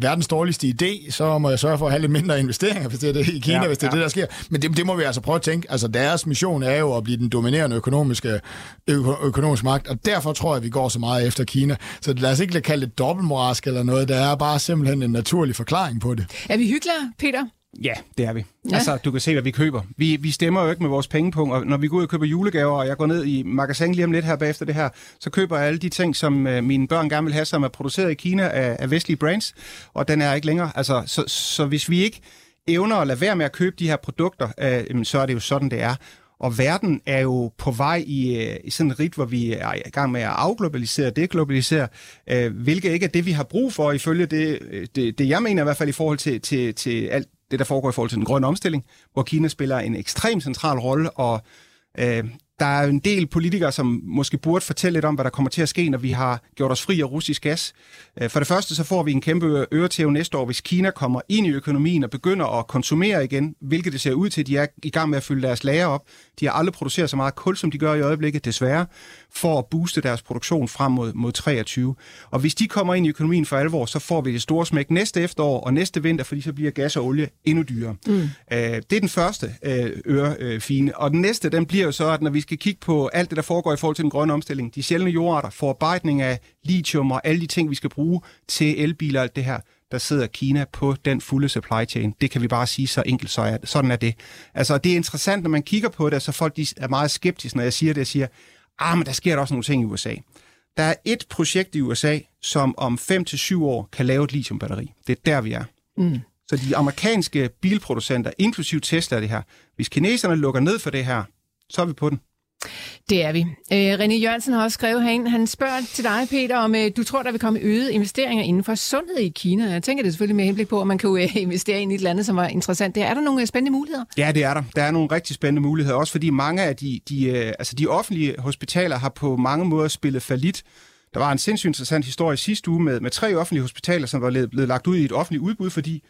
[SPEAKER 4] verdens dårligste idé, så må jeg sørge for at have lidt mindre investeringer, hvis det er det i Kina, ja, hvis det er ja. det, der sker. Men det, det må vi altså prøve at tænke. Altså, deres mission er jo at blive den dominerende økonomiske øko, økonomisk magt, og derfor tror jeg, at vi går så meget efter Kina. Så lad os ikke kalde det dobbeltmoralsk eller noget. Det er bare simpelthen en naturlig forklaring på det.
[SPEAKER 2] Er vi hyggelige, Peter?
[SPEAKER 3] Ja, det er vi. Ja. Altså, du kan se, hvad vi køber. Vi, vi stemmer jo ikke med vores pengepunkt, og når vi går ud og køber julegaver, og jeg går ned i magasin lige om lidt her bagefter det her, så køber jeg alle de ting, som øh, mine børn gerne vil have, som er produceret i Kina af, af vestlige brands, og den er ikke længere. Altså, så, så hvis vi ikke evner at lade være med at købe de her produkter, øh, så er det jo sådan, det er. Og verden er jo på vej i, øh, i sådan et rit, hvor vi er i gang med at afglobalisere og deglobalisere, øh, hvilket ikke er det, vi har brug for, ifølge det, øh, det, det jeg mener i hvert fald i forhold til, til, til alt det, der foregår i forhold til den grønne omstilling, hvor Kina spiller en ekstrem central rolle, og øh, der er en del politikere, som måske burde fortælle lidt om, hvad der kommer til at ske, når vi har gjort os fri af russisk gas. Øh, for det første så får vi en kæmpe øretæve næste år, hvis Kina kommer ind i økonomien og begynder at konsumere igen, hvilket det ser ud til, at de er i gang med at fylde deres lager op. De har aldrig produceret så meget kul, som de gør i øjeblikket, desværre, for at booste deres produktion frem mod, mod 23. Og hvis de kommer ind i økonomien for alvor, så får vi det store smæk næste efterår og næste vinter, fordi så bliver gas og olie endnu dyrere. Mm. Øh, det er den første øh, ørefine. Og den næste, den bliver jo så, at når vi skal kigge på alt det, der foregår i forhold til den grønne omstilling, de sjældne jordarter, forarbejdning af lithium og alle de ting, vi skal bruge til elbiler og alt det her, der sidder Kina på den fulde supply chain. Det kan vi bare sige så enkelt, så er, sådan er det. Altså, det er interessant, når man kigger på det, så folk de er meget skeptiske, når jeg siger det. Jeg siger, ah, men der sker der også nogle ting i USA. Der er et projekt i USA, som om 5-7 år kan lave et lithiumbatteri. Det er der, vi er. Mm. Så de amerikanske bilproducenter, inklusiv Tesla det her, hvis kineserne lukker ned for det her, så er vi på den.
[SPEAKER 2] Det er vi. Øh, René Jørgensen har også skrevet herinde, han spørger til dig, Peter, om øh, du tror, der vil komme øget investeringer inden for sundhed i Kina. Jeg tænker det selvfølgelig med henblik på, at man kan øh, *laughs* investere ind i et land, som var interessant. Der er der nogle øh, spændende muligheder?
[SPEAKER 3] Ja, det er der. Der er nogle rigtig spændende muligheder, også fordi mange af de, de, øh, altså de offentlige hospitaler har på mange måder spillet falit. Der var en sindssygt interessant historie sidste uge med, med tre offentlige hospitaler, som var blevet lagt ud i et offentligt udbud, fordi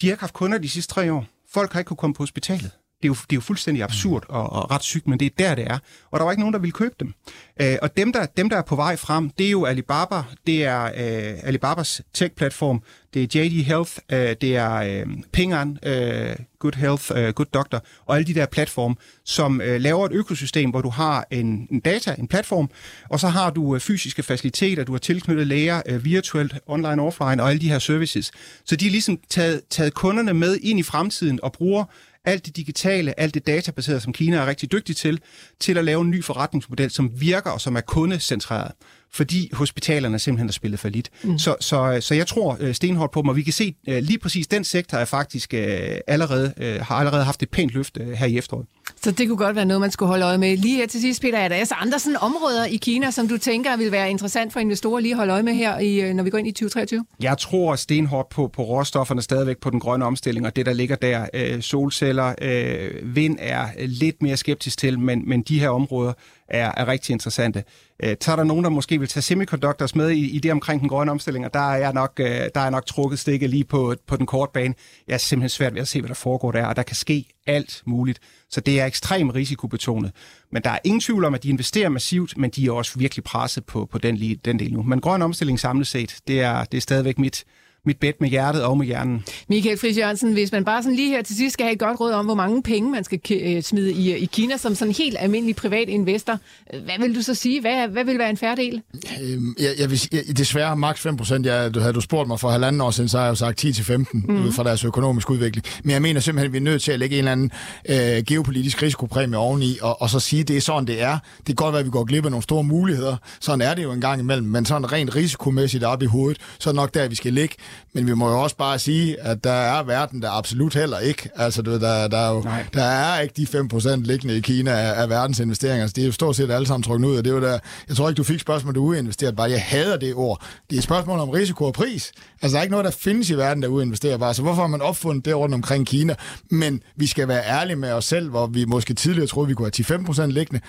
[SPEAKER 3] de har ikke haft kunder de sidste tre år. Folk har ikke kunne komme på hospitalet. Det er, jo, det er jo fuldstændig absurd og, og ret sygt, men det er der, det er. Og der var ikke nogen, der ville købe dem. Øh, og dem der, dem, der er på vej frem, det er jo Alibaba. Det er øh, Alibabas tech-platform. Det er JD Health. Øh, det er øh, Pingan, øh, Good Health, øh, Good Doctor. Og alle de der platforme, som øh, laver et økosystem, hvor du har en, en data, en platform, og så har du øh, fysiske faciliteter, du har tilknyttet læger, øh, virtuelt, online, offline og alle de her services. Så de har ligesom taget, taget kunderne med ind i fremtiden og bruger alt det digitale, alt det databaserede, som Kina er rigtig dygtig til, til at lave en ny forretningsmodel, som virker og som er kundecentreret fordi hospitalerne simpelthen har spillet for lidt. Mm. Så, så, så jeg tror øh, stenhårdt på dem, og vi kan se øh, lige præcis den sektor er faktisk øh, allerede, har allerede haft et pænt løft her i efteråret.
[SPEAKER 2] Så det kunne godt være noget, man skulle holde øje med. Lige her til sidst, Peter, er der altså andre sådan områder i Kina, som du tænker vil være interessant for investorer lige at holde øje med her, i, øh, når vi går ind i 2023?
[SPEAKER 3] Jeg tror stenhårdt på, på råstofferne stadigvæk på den grønne omstilling, og det, der ligger der. Øh, solceller, øh, vind er lidt mere skeptisk til, men, men de her områder er, er rigtig interessante. Øh, tager der nogen, der måske vil tage semiconductors med i, i det omkring den grønne omstilling, og der er jeg nok, øh, der er nok trukket stikket lige på, på den korte bane. Jeg er simpelthen svært ved at se, hvad der foregår der, og der kan ske alt muligt. Så det er ekstremt risikobetonet. Men der er ingen tvivl om, at de investerer massivt, men de er også virkelig presset på, på den, den del nu. Men grøn omstilling samlet set, det er, det er stadigvæk mit, mit bed med hjertet og med hjernen.
[SPEAKER 2] Michael Friis Jørgensen, hvis man bare sådan lige her til sidst skal have et godt råd om, hvor mange penge man skal øh, smide i, i Kina som sådan helt almindelig privat investor, hvad vil du så sige? Hvad, hvad vil være en færdel?
[SPEAKER 4] Øhm, jeg, jeg vil, jeg, desværre maks 5 procent. Jeg, du havde du spurgt mig for halvanden år siden, så har jeg jo sagt 10-15 mm. ud fra deres økonomiske udvikling. Men jeg mener simpelthen, at vi er nødt til at lægge en eller anden øh, geopolitisk risikopræmie oveni, og, og så sige, at det er sådan, det er. Det kan godt være, at vi går glip af nogle store muligheder. Sådan er det jo en gang imellem. Men sådan rent risikomæssigt op i hovedet, så er det nok der, vi skal ligge. Men vi må jo også bare sige, at der er verden der absolut heller ikke. Altså, du, der, der, er jo, der er ikke de 5% liggende i Kina af, af verdens investeringer. Altså, det er jo stort set alle sammen trukket ud, og det var der, jeg tror ikke, du fik spørgsmål, du uinvesteret bare. Jeg hader det ord. Det er et spørgsmål om risiko og pris. Altså, der er ikke noget, der findes i verden, der uinvesterer bare. Så hvorfor har man opfundet det rundt omkring Kina? Men vi skal være ærlige med os selv, hvor vi måske tidligere troede, vi kunne have 10-5% liggende.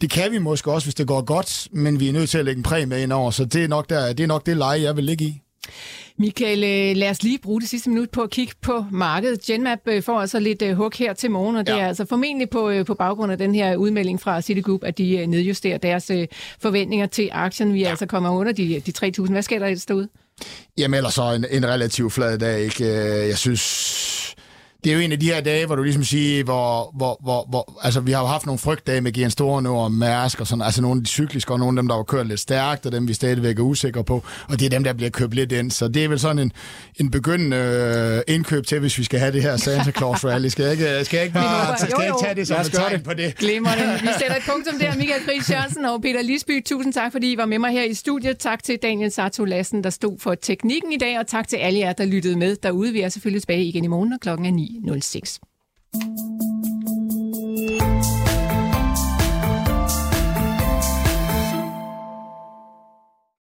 [SPEAKER 4] Det kan vi måske også, hvis det går godt, men vi er nødt til at lægge en præmie ind over, så det er nok, der, det, er nok det leje, jeg vil ligge i.
[SPEAKER 2] Michael, øh, lad os lige bruge det sidste minut på at kigge på markedet. Genmap øh, får altså lidt øh, hug her til morgen, og det ja. er altså formentlig på, på baggrund af den her udmelding fra Citigroup, at de nedjusterer deres forventninger til aktien. Vi er ja. altså kommet under de, de 3.000. Hvad sker der ellers derude?
[SPEAKER 4] Jamen ellers så en, en relativt flad dag. Ikke? Jeg synes, det er jo en af de her dage, hvor du ligesom siger, hvor, hvor, hvor, hvor altså vi har jo haft nogle frygtdage med Gian Store og Mærsk og sådan, altså nogle af de cykliske og nogle af dem, der var kørt lidt stærkt, og dem vi stadigvæk er usikre på, og det er dem, der bliver købt lidt ind. Så det er vel sådan en, en begyndende øh, indkøb til, hvis vi skal have det her Santa Claus Rally. Skal jeg ikke, skal jeg ikke, bare, skal jeg ikke tage det som et tegn på det?
[SPEAKER 2] Glimrende. *laughs* Vi sætter et punkt om det her. Michael Friis Jørgensen og Peter Lisby, tusind tak, fordi I var med mig her i studiet. Tak til Daniel Sato Lassen, der stod for teknikken i dag, og tak til alle jer, der lyttede med derude. Vi er selvfølgelig tilbage igen i morgen, og klokken er 06.